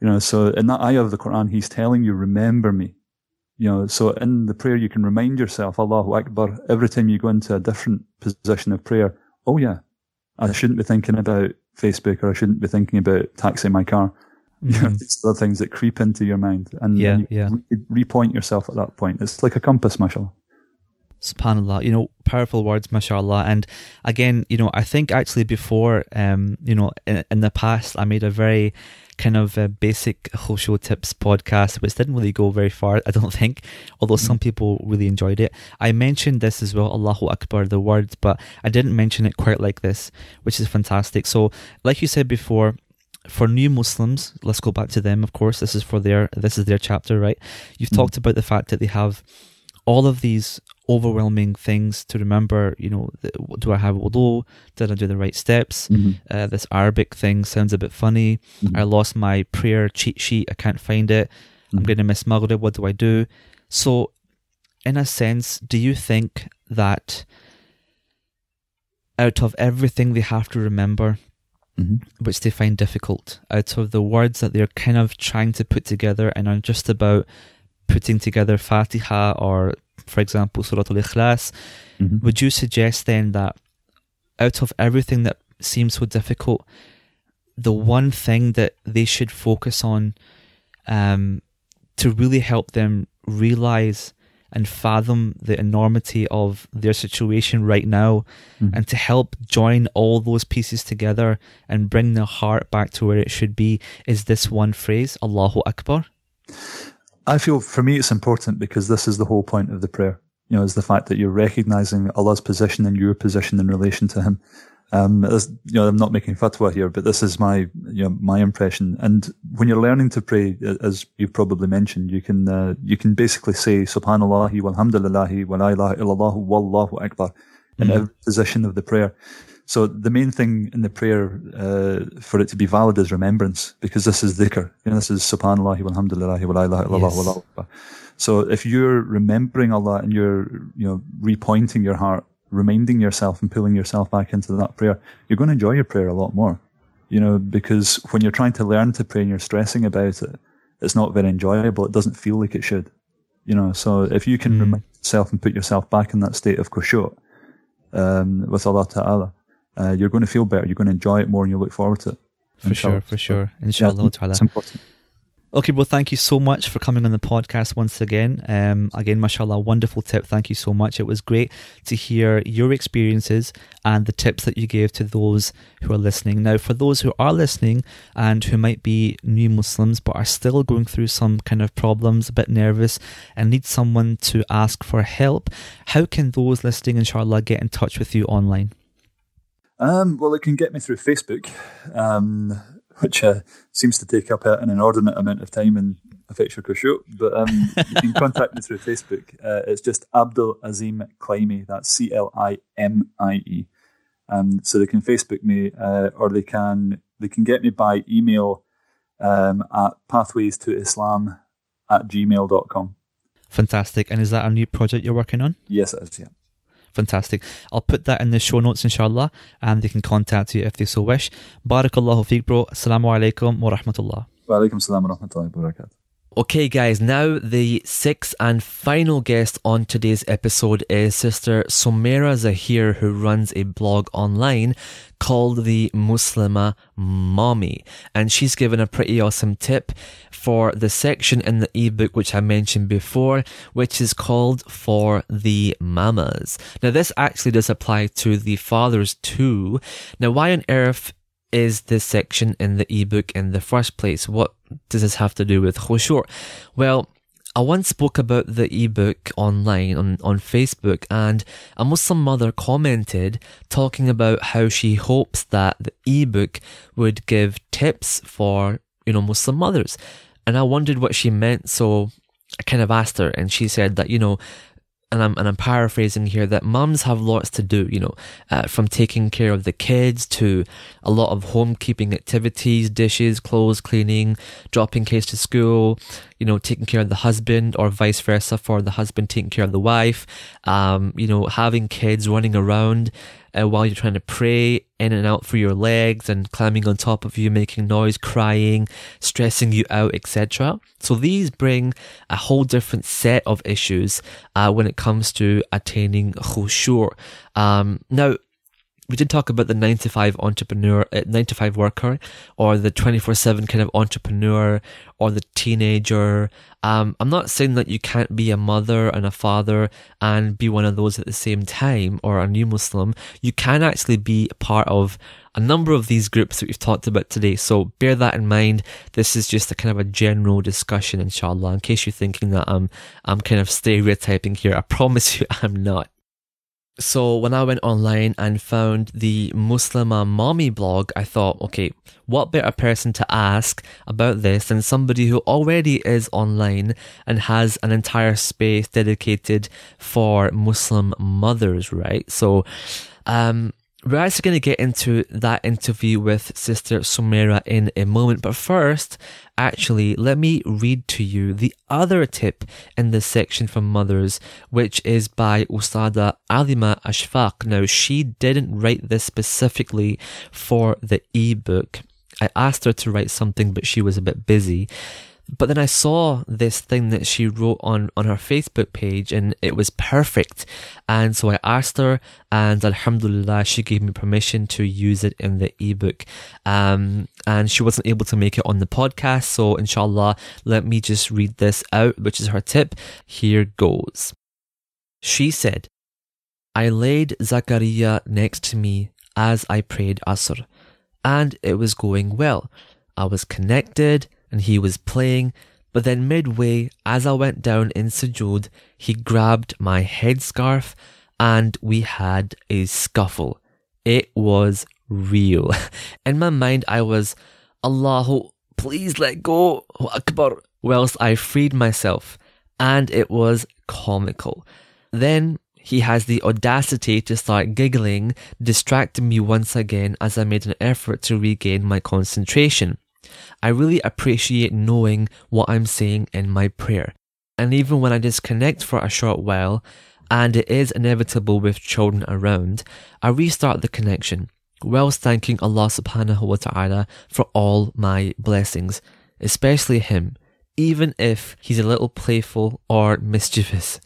You know, so in that ayah of the Quran, he's telling you, remember me. You know, so in the prayer, you can remind yourself, Allahu Akbar, every time you go into a different position of prayer. Oh yeah, I shouldn't be thinking about Facebook or I shouldn't be thinking about taxing my car. Mm-hmm. it's the things that creep into your mind and yeah, you yeah. Re- repoint yourself at that point. It's like a compass, mashallah. SubhanAllah, you know, powerful words, mashallah. And again, you know, I think actually before, um, you know, in, in the past, I made a very kind of a basic Khushu tips podcast, which didn't really go very far, I don't think, although some mm. people really enjoyed it. I mentioned this as well, Allahu Akbar, the words, but I didn't mention it quite like this, which is fantastic. So, like you said before, for new Muslims, let's go back to them, of course. This is for their this is their chapter, right? You've mm talked about the fact that they have all of these overwhelming things to remember. You know, do I have wudu? Did I do the right steps? Mm-hmm. Uh, this Arabic thing sounds a bit funny. Mm-hmm. I lost my prayer cheat sheet. I can't find it. Mm-hmm. I'm going to miss Maghrib. What do I do? So, in a sense, do you think that out of everything they have to remember, mm-hmm. which they find difficult, out of the words that they're kind of trying to put together and are just about putting together Fatiha or, for example, Surah Al Ikhlas, mm-hmm. would you suggest then that out of everything that seems so difficult, the one thing that they should focus on um, to really help them realize and fathom the enormity of their situation right now mm-hmm. and to help join all those pieces together and bring their heart back to where it should be is this one phrase, Allahu Akbar. I feel for me it's important because this is the whole point of the prayer. You know, is the fact that you're recognizing Allah's position and your position in relation to Him. Um, you know, I'm not making fatwa here, but this is my, you know, my impression. And when you're learning to pray, as you've probably mentioned, you can, uh, you can basically say Subhanallah, walhamdulillahi, wa la ilaha illallah, wallahu akbar in mm-hmm. every position of the prayer. So the main thing in the prayer, uh, for it to be valid is remembrance, because this is dhikr. You know, this is Subhanallah, walhamdulillahi, wa la ilaha illallah, yes. wallahu akbar. So if you're remembering Allah and you're, you know, repointing your heart reminding yourself and pulling yourself back into that prayer, you're going to enjoy your prayer a lot more. You know, because when you're trying to learn to pray and you're stressing about it, it's not very enjoyable. It doesn't feel like it should. You know, so if you can mm. remind yourself and put yourself back in that state of khushu' um, with Allah Ta'ala, uh, you're going to feel better. You're going to enjoy it more and you look forward to it. For inshallah. sure, for sure. Inshallah yeah, Ta'ala. It's important. Okay, well, thank you so much for coming on the podcast once again. Um, again, mashallah, wonderful tip. Thank you so much. It was great to hear your experiences and the tips that you gave to those who are listening. Now, for those who are listening and who might be new Muslims but are still going through some kind of problems, a bit nervous, and need someone to ask for help, how can those listening, inshallah, get in touch with you online? Um, well, it can get me through Facebook. Um, which uh, seems to take up an inordinate amount of time and affects your khushu. But um, you can contact me through Facebook. Uh, it's just Abdul Azeem Climie. That's C L I M I E. Um, so they can Facebook me, uh, or they can they can get me by email um, at pathways to Islam at gmail.com. Fantastic. And is that a new project you're working on? Yes, it is. Yeah. Fantastic. I'll put that in the show notes, inshallah, and they can contact you if they so wish. Barakallahu feek, bro. Assalamu alaikum wa rahmatullah. Wa alaikum salam wa rahmatullahi wa barakatuh. Okay, guys, now the sixth and final guest on today's episode is Sister Sumaira Zaheer, who runs a blog online called the Muslimah Mommy. And she's given a pretty awesome tip for the section in the ebook which I mentioned before, which is called For the Mamas. Now, this actually does apply to the fathers too. Now, why on earth is this section in the ebook in the first place? What does this have to do with khushu'? Well, I once spoke about the ebook online on, on Facebook and a Muslim mother commented talking about how she hopes that the ebook would give tips for, you know, Muslim mothers. And I wondered what she meant, so I kind of asked her and she said that, you know, and I'm and I'm paraphrasing here that mums have lots to do, you know, uh, from taking care of the kids to a lot of homekeeping activities, dishes, clothes cleaning, dropping kids to school, you know, taking care of the husband or vice versa for the husband taking care of the wife, um, you know, having kids running around uh, while you're trying to pray in and out through your legs and climbing on top of you, making noise, crying, stressing you out, etc. So these bring a whole different set of issues uh, when it comes to attaining khushu'. Um, now, we did talk about the 9 to 5 entrepreneur, uh, 9 to 5 worker, or the 24 7 kind of entrepreneur, or the teenager. Um, I'm not saying that you can't be a mother and a father and be one of those at the same time, or a new Muslim. You can actually be part of a number of these groups that we've talked about today. So bear that in mind. This is just a kind of a general discussion, inshallah, in case you're thinking that I'm, I'm kind of stereotyping here. I promise you I'm not. So when I went online and found the Muslimah Mommy blog, I thought, okay, what better person to ask about this than somebody who already is online and has an entire space dedicated for Muslim mothers, right? So, um, we're actually going to get into that interview with Sister Sumaira in a moment, but first, actually, let me read to you the other tip in this section from mothers, which is by Ustada Alima Ashfaq. Now, she didn't write this specifically for the ebook. I asked her to write something, but she was a bit busy. But then I saw this thing that she wrote on, on her Facebook page and it was perfect. And so I asked her and Alhamdulillah, she gave me permission to use it in the ebook. Um, and she wasn't able to make it on the podcast. So inshallah, let me just read this out, which is her tip. Here goes. She said, I laid Zakaria next to me as I prayed Asr, and it was going well. I was connected and he was playing, but then midway, as I went down in sujood, he grabbed my headscarf and we had a scuffle. It was real. In my mind, I was, Allahu, please let go, Akbar, whilst I freed myself, and it was comical. Then he has the audacity to start giggling, distracting me once again as I made an effort to regain my concentration. I really appreciate knowing what I'm saying in my prayer. And even when I disconnect for a short while, and it is inevitable with children around, I restart the connection, whilst thanking Allah subhanahu wa ta'ala for all my blessings, especially Him, even if He's a little playful or mischievous.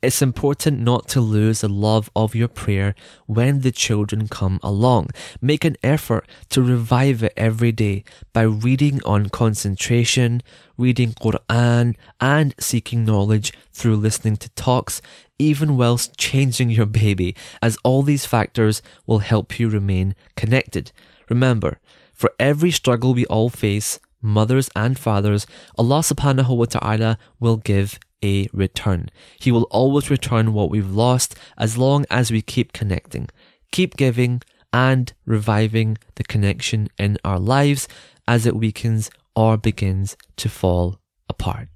It's important not to lose the love of your prayer when the children come along. Make an effort to revive it every day by reading on concentration, reading Quran, and seeking knowledge through listening to talks, even whilst changing your baby, as all these factors will help you remain connected. Remember, for every struggle we all face, mothers and fathers, Allah subhanahu wa ta'ala will give a return. He will always return what we've lost as long as we keep connecting, keep giving, and reviving the connection in our lives as it weakens or begins to fall apart.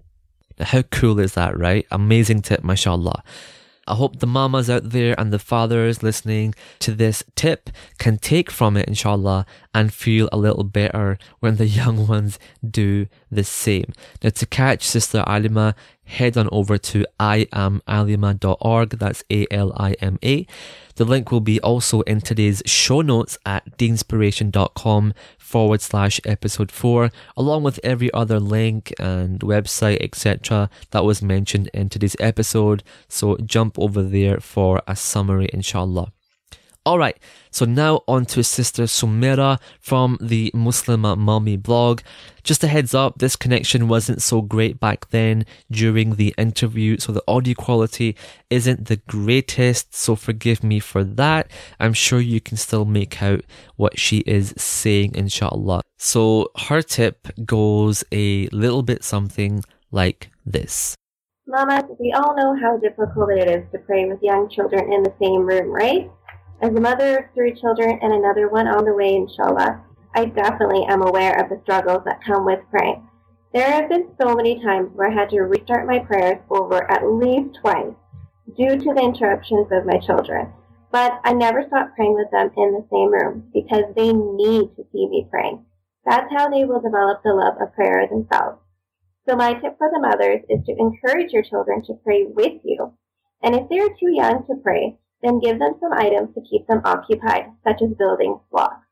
Now, how cool is that, right? Amazing tip, mashallah. I hope the mamas out there and the fathers listening to this tip can take from it, inshallah, and feel a little better when the young ones do the same. Now, to catch Sister Alima, head on over to iamalima.org. That's A L I M A. The link will be also in today's show notes at deenspiration.com forward slash episode 4, along with every other link and website, etc., that was mentioned in today's episode. So jump over there for a summary, inshallah. All right, so now on to Sister Sumaira from the Muslimah Mommy blog. Just a heads up, this connection wasn't so great back then during the interview, so the audio quality isn't the greatest, so forgive me for that. I'm sure you can still make out what she is saying, inshallah. So her tip goes a little bit something like this. Mama, we all know how difficult it is to pray with young children in the same room, right? As a mother of three children and another one on the way, inshallah, I definitely am aware of the struggles that come with praying. There have been so many times where I had to restart my prayers over at least twice due to the interruptions of my children. But I never stopped praying with them in the same room because they need to see me praying. That's how they will develop the love of prayer themselves. So my tip for the mothers is to encourage your children to pray with you. And if they are too young to pray, then give them some items to keep them occupied, such as building blocks.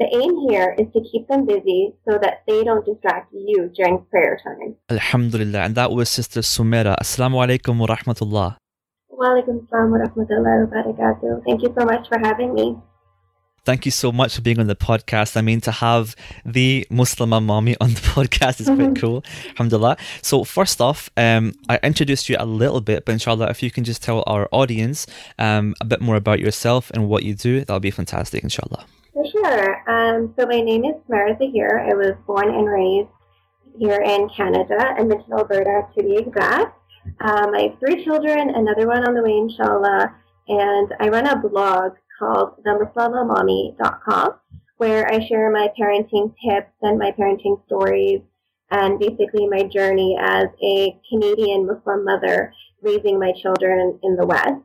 The aim here is to keep them busy so that they don't distract you during prayer time. Alhamdulillah. And that was Sister Sumaira. Assalamu alaikum wa rahmatullah. Wa alaikum assalam wa rahmatullahi wa barakatuh. Thank you so much for having me. Thank you so much for being on the podcast. I mean, to have the Muslimah mommy on the podcast is quite mm-hmm. cool. Alhamdulillah. So, first off, um, I introduced you a little bit, but inshallah, if you can just tell our audience um, a bit more about yourself and what you do, that'll be fantastic, inshallah. For sure. Um, so, my name is Sumaira Zaheer. I was born and raised here in Canada, Edmonton, Alberta, to be exact. Um, I have three children, another one on the way, inshallah, and I run a blog called themuslimahmommy.com, where I share my parenting tips and my parenting stories and basically my journey as a Canadian Muslim mother raising my children in the West.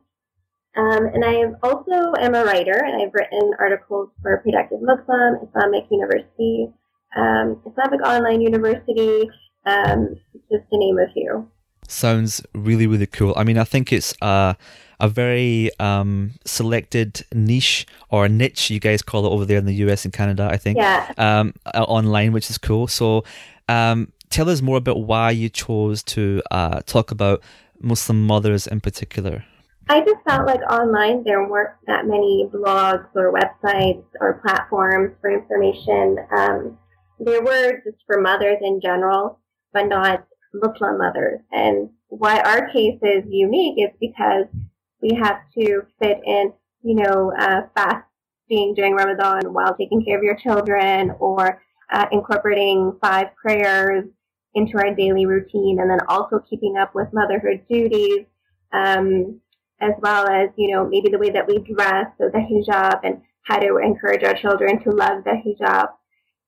Um, and I also am a writer, and I've written articles for Productive Muslim, Islamic University, um, Islamic Online University, um, just to name a few. Sounds really, really cool. I mean, I think it's uh, a very um, selected niche or a niche, you guys call it over there in the US and Canada, I think. Yeah. Um, uh, online, which is cool. So, um, tell us more about why you chose to uh, talk about Muslim mothers in particular. I just felt like online there weren't that many blogs or websites or platforms for information. Um, there were just for mothers in general, but not Muslim mothers. And why our case is unique is because we have to fit in, you know, uh, fasting during Ramadan while taking care of your children or uh, incorporating five prayers into our daily routine and then also keeping up with motherhood duties. Um, as well as, you know, maybe the way that we dress, so the hijab and how to encourage our children to love the hijab.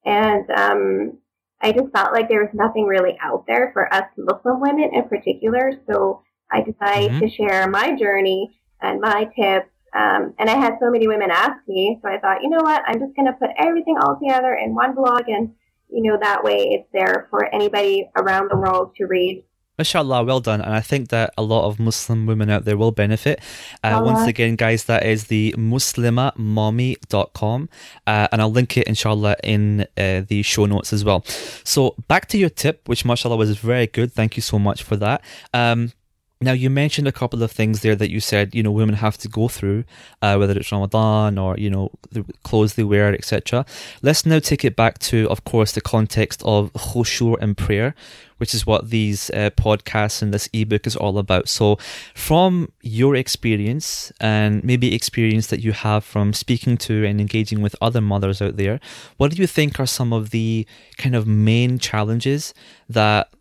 And um, I just felt like there was nothing really out there for us Muslim women in particular. So I decided mm-hmm. to share my journey and my tips. Um, and I had so many women ask me, so I thought, you know what, I'm just going to put everything all together in one blog, and you know that way it's there for anybody around the world to read. Mashallah, well done. And I think that a lot of Muslim women out there will benefit. Uh, once again, guys, that is the muslimahmommy.com. Uh, and I'll link it, inshallah, in uh, the show notes as well. So back to your tip, which, mashallah, was very good. Thank you so much for that. Um, now, you mentioned a couple of things there that you said, you know, women have to go through, uh, whether it's Ramadan or, you know, the clothes they wear, etc. Let's now take it back to, of course, the context of khushu' and prayer, which is what these uh, podcasts and this ebook is all about. So, from your experience and maybe experience that you have from speaking to and engaging with other mothers out there, what do you think are some of the kind of main challenges that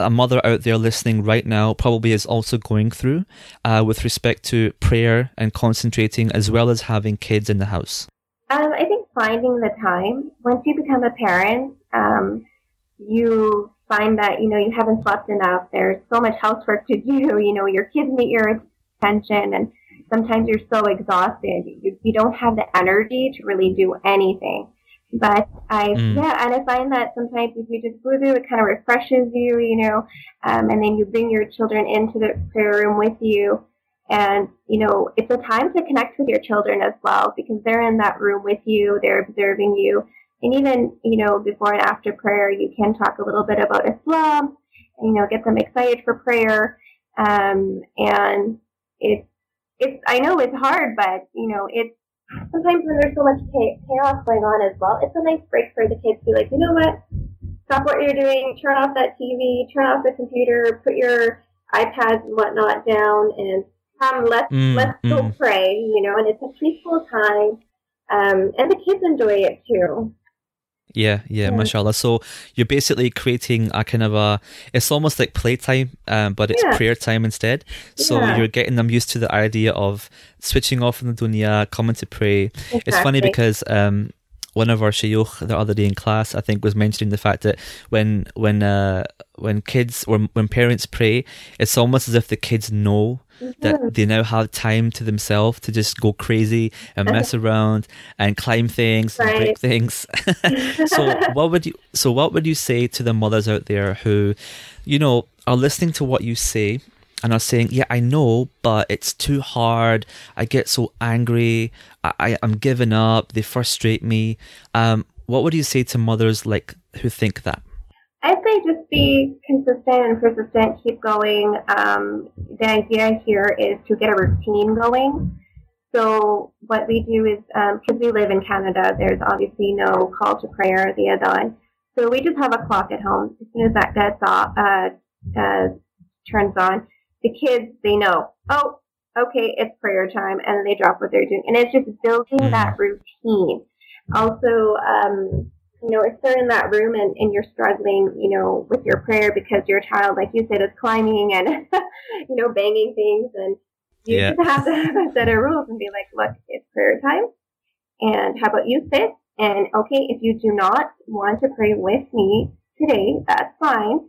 a mother out there listening right now probably is also going through uh, with respect to prayer and concentrating as well as having kids in the house? Um, I think finding the time. Once you become a parent, um, you find that, you know, you haven't slept enough. There's so much housework to do. You know, your kids need your attention and sometimes you're so exhausted. You, you don't have the energy to really do anything. But I, mm. yeah, and I find that sometimes if you just wudu, it kind of refreshes you, you know, um, and then you bring your children into the prayer room with you. And, you know, it's a time to connect with your children as well because they're in that room with you, they're observing you. And even, you know, before and after prayer, you can talk a little bit about Islam, and, you know, get them excited for prayer. Um, and it's, it's, I know it's hard, but, you know, it's, sometimes when there's so much chaos going on as well, it's a nice break for the kids to be like, you know what? Stop what you're doing, turn off that TV, turn off the computer, put your iPads and whatnot down, and um, let's mm, let's mm. go pray. You know, and it's a peaceful time, um, and the kids enjoy it too. Yeah, yeah, yeah, mashallah. So you're basically creating a kind of a, it's almost like playtime, um, but it's yeah. prayer time instead. So yeah. you're getting them used to the idea of switching off in the dunya, coming to pray. Exactly. It's funny because, um, one of our shayukh the other day in class, I think, was mentioning the fact that when when uh, when kids or when parents pray, it's almost as if the kids know that mm-hmm. they now have time to themselves to just go crazy and mess around and climb things right. and break things. so what would you so what would you say to the mothers out there who, you know, are listening to what you say and are saying, Yeah, I know, but it's too hard. I get so angry. I, I am giving up. They frustrate me. Um, what would you say to mothers like who think that? I'd say just be consistent and persistent, keep going. Um, the idea here is to get a routine going. So what we do is, because um, we live in Canada, there's obviously no call to prayer, the adhan. So we just have a clock at home. As soon as that gets off, uh, uh, turns on, the kids, they know, oh, okay, it's prayer time, and they drop what they're doing. And it's just building mm-hmm. that routine. Also, um, you know, if they're in that room and, and you're struggling, you know, with your prayer because your child, like you said, is climbing and, you know, banging things and you yeah. just have to have a set of rules and be like, look, it's prayer time. And how about you sit? And okay, if you do not want to pray with me today, that's fine.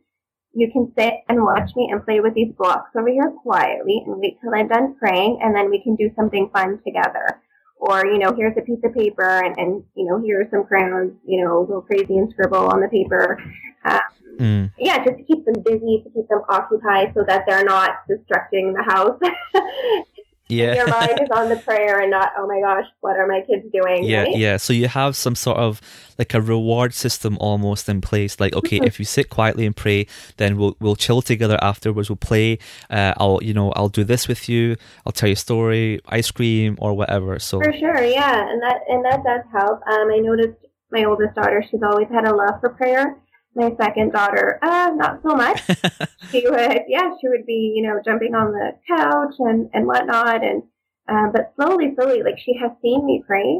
You can sit and watch me and play with these blocks over here quietly and wait till I'm done praying and then we can do something fun together or you know here's a piece of paper and, and you know here are some crayons you know go crazy and scribble on the paper um, mm. yeah just to keep them busy to keep them occupied so that they're not destructing the house Yeah. Your mind is on the prayer and not, oh my gosh, what are my kids doing? Yeah, right? yeah. So you have some sort of like a reward system almost in place. Like, okay, Mm-hmm. if you sit quietly and pray, then we'll we'll chill together afterwards. We'll play. Uh, I'll you know I'll do this with you. I'll tell you a story, ice cream or whatever. So For sure, yeah, and that and that does help. Um, I noticed my oldest daughter; she's always had a love for prayer. My second daughter, uh, not so much. she would, yeah, she would be, you know, jumping on the couch and and whatnot, and um, but slowly, slowly, like she has seen me pray,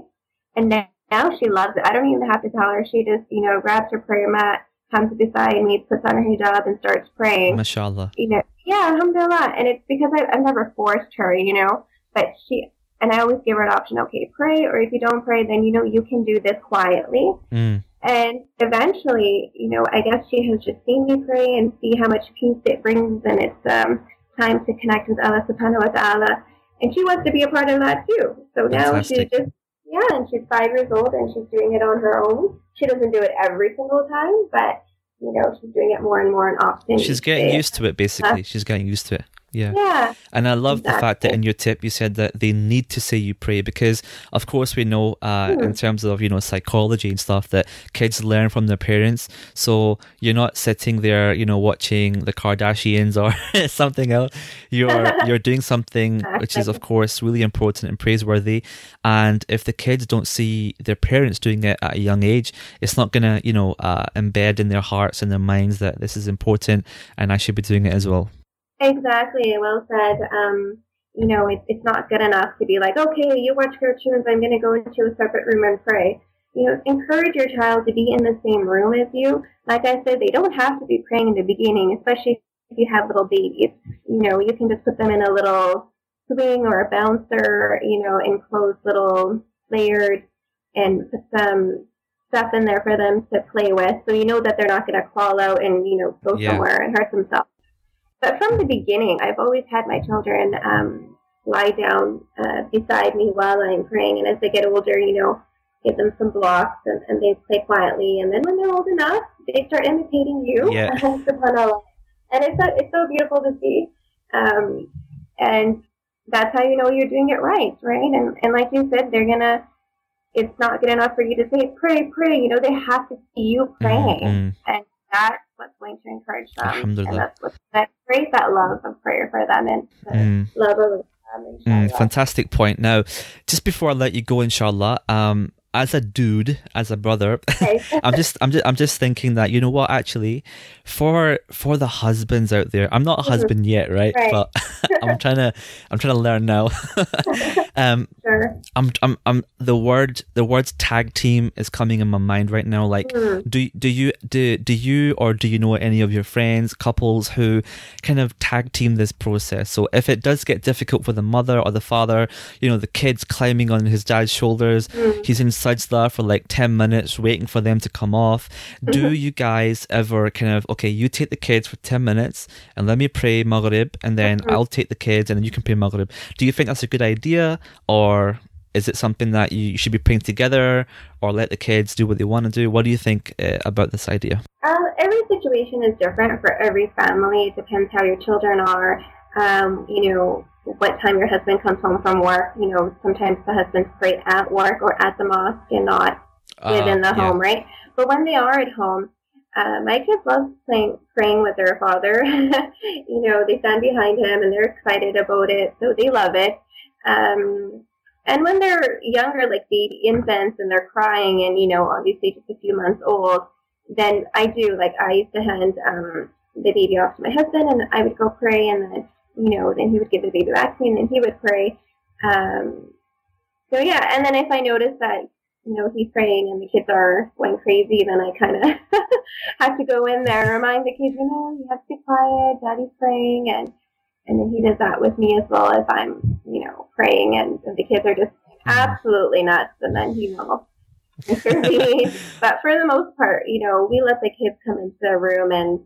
and now, now she loves it. I don't even have to tell her; she just, you know, grabs her prayer mat, comes beside me, puts on her hijab, and starts praying mashallah. you know, yeah, alhamdulillah. And it's because I, I've never forced her, you know, but she, and I always give her an option, okay, pray, or if you don't pray, then, you know, you can do this quietly. Mm. And eventually, you know, I guess she has just seen me pray and see how much peace it brings, and it's um, time to connect with Allah subhanahu wa ta'ala. And she wants to be a part of that too. So now she's just, yeah, and she's five years old and she's doing it on her own. She doesn't do it every single time, but, you know, she's doing it more and more and often. She's getting used to it. Basically, she's getting used to it. Yeah. Yeah. And I love the fact that in your tip you said that they need to say you pray because, of course, we know uh, Hmm. in terms of you know psychology and stuff that kids learn from their parents. So you're not sitting there, you know, watching the Kardashians or something else. You're you're doing something which is, of course, really important and praiseworthy. And if the kids don't see their parents doing it at a young age, it's not gonna you know uh, embed in their hearts and their minds that this is important and I should be doing it as well. Exactly. Well said. Um, you know, it, it's not good enough to be like, okay, you watch cartoons, I'm going to go into a separate room and pray. You know, encourage your child to be in the same room as you. Like I said, they don't have to be praying in the beginning, especially if you have little babies. You know, you can just put them in a little swing or a bouncer, you know, enclosed little layers and put some stuff in there for them to play with. So you know that they're not going to crawl out and, you know, go Yeah. somewhere and hurt themselves. But from the beginning, I've always had my children um, lie down uh, beside me while I'm praying. And as they get older, you know, give them some blocks and, and they play quietly. And then when they're old enough, they start imitating you. Yeah. And it's so, it's so beautiful to see. Um, and that's how you know you're doing it right, right? And, and like you said, they're going to, it's not good enough for you to say, pray, pray. You know, they have to see you praying. Mm, And that's what's going to encourage them. And that's what's going to create that love of prayer for them and the Mm. love of Mm, fantastic point. Now, just before I let you go, inshallah, um, as a dude, as a brother, I'm just, I'm just, I'm just thinking that you know what? Actually, for for the husbands out there, I'm not a Mhm. husband yet, right? Right. But I'm trying to, I'm trying to learn now. um, Sure. I'm, I'm, I'm. The word, the words tag team is coming in my mind right now. Like, Mm. do do you do do you or do you know any of your friends, couples who kind of tag team this process? So if it does get difficult for the mother or the father, you know, the kid's climbing on his dad's shoulders, Mm. he's in sajda for like ten minutes waiting for them to come off. Do Mm-hmm. you guys ever kind of okay? You take the kids for ten minutes and let me pray maghrib, and then Mhm. I'll take the kids and then you can pray maghrib. Do you think that's a good idea, or is it something that you should be praying together, or let the kids do what they want to do? What do you think uh, about this idea? Um, every situation is different for every family. It depends how your children are. Um, you know, what time your husband comes home from work. You know, sometimes the husbands pray at work or at the mosque and not within the Uh, yeah. home, right? But when they are at home, uh, my kids love playing, praying with their father. you know, they stand behind him and they're excited about it, so they love it. Um, and when they're younger, like baby infants, and they're crying, and you know, obviously just a few months old, then I do like I used to hand um, the baby off to my husband, and I would go pray, and then you know, then he would give the baby me, and he would pray. Um, so yeah, and then if I notice that you know he's praying and the kids are going crazy, then I kind of have to go in there and remind the kids, you know, you have to be quiet. Daddy's praying, and and then he does that with me as well if I'm you know praying, and, and the kids are just absolutely nuts, and then know. intervene. but for the most part, you know, we let the kids come into the room and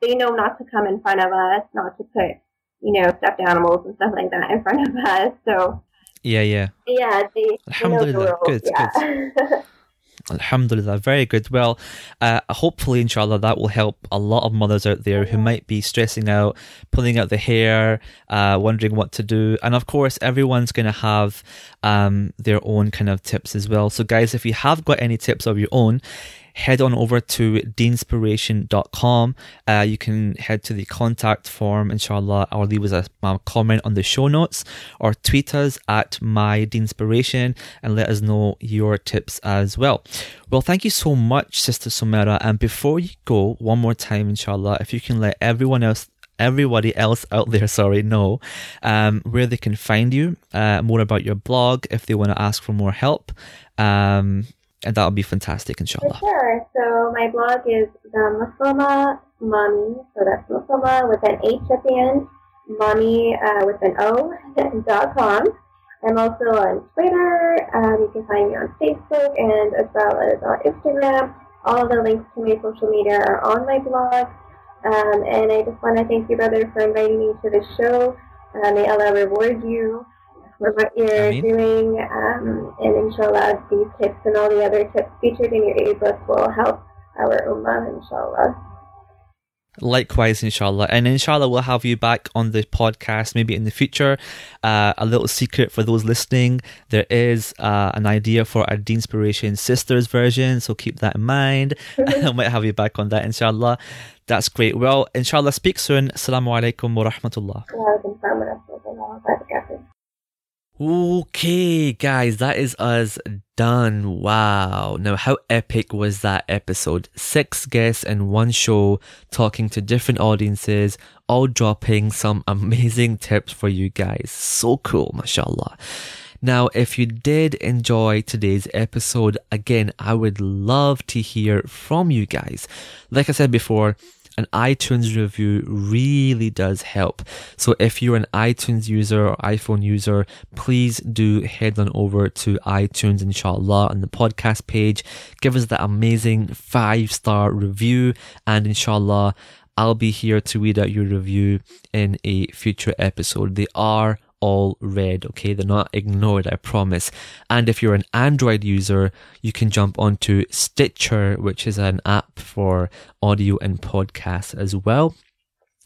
they know not to come in front of us, not to put, you know, stuffed animals and stuff like that in front of us. So Yeah, yeah. yeah, they, they the Alhamdulillah. rules. Good. Alhamdulillah, very good. Well, uh, hopefully, inshallah, that will help a lot of mothers out there who might be stressing out, pulling out the hair, uh, wondering what to do. And of course, everyone's going to have um, their own kind of tips as well. So, guys, if you have got any tips of your own, head on over to deenspiration.com. Uh, you can head to the contact form, inshallah, or leave us a, comment on the show notes or tweet us at my Deenspiration and let us know your tips as well. Well, thank you so much, Sister Sumaira. And before you go, one more time, inshallah, if you can let everyone else everybody else out there, sorry, know um, where they can find you, uh, more about your blog if they want to ask for more help. Um, and that'll be fantastic, inshallah. For sure. So my blog is the Muslimah Mommy. So that's Muslima with an H at the end, Mommy uh, with an O dot com. I'm also on Twitter. Um, you can find me on Facebook and as well as on Instagram. All the links to my social media are on my blog. Um, and I just want to thank you, brother, for inviting me to the show. Uh, may Allah reward you for what you're Ameen. doing. Um, and inshallah, these tips and all the other tips featured in your ebook will help our ummah, inshallah. Likewise, inshallah. And inshallah, we'll have you back on the podcast maybe in the future. Uh, a little secret for those listening there is uh, an idea for a Deenspiration Sisters version, so keep that in mind. I might have you back on that, inshallah. That's great. Well, inshallah, speak soon. Assalamu alaikum wa rahmatullah. Okay, guys, that is us done. Wow. Now, how epic was that episode? Six guests in one show, talking to different audiences, all dropping some amazing tips for you guys. So cool, mashallah. Now, if you did enjoy today's episode, again, I would love to hear from you guys. Like I said before, an iTunes review really does help. So if you're an iTunes user or iPhone user, please do head on over to iTunes, inshallah, on the podcast page. Give us that amazing five star review and inshallah, I'll be here to read out your review in a future episode. They are all read, okay? They're not ignored, I promise. And if you're an Android user, you can jump onto Stitcher, which is an app for audio and podcasts as well,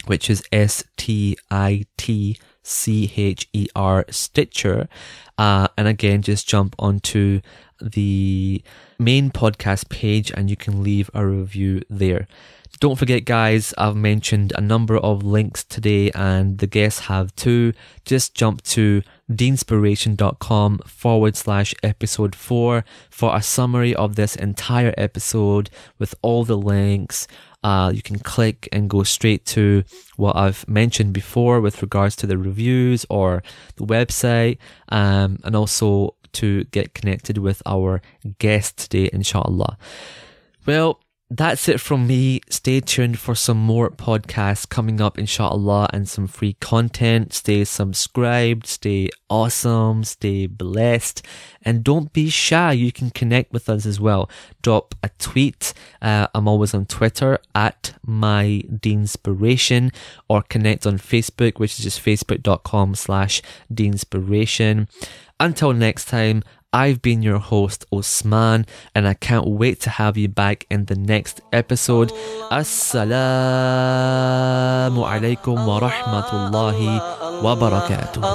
which is S T I T C H E R Stitcher. Uh, and again, just jump onto the main podcast page and you can leave a review there. Don't forget, guys, I've mentioned a number of links today and the guests have too. Just jump to deenspiration.com forward slash episode four for a summary of this entire episode with all the links. Uh, you can click and go straight to what I've mentioned before with regards to the reviews or the website, um, and also to get connected with our guest today, inshallah. Well, that's it from me. Stay tuned for some more podcasts coming up, inshallah, and some free content. Stay subscribed, stay awesome, stay blessed, and don't be shy. You can connect with us as well. Drop a tweet. Uh, I'm always on Twitter at my Deenspiration or connect on Facebook, which is just facebook.com slash Deenspiration. Until next time, I've been your host, Osman, and I can't wait to have you back in the next episode. Assalamu alaikum wa rahmatullahi wa barakatuh.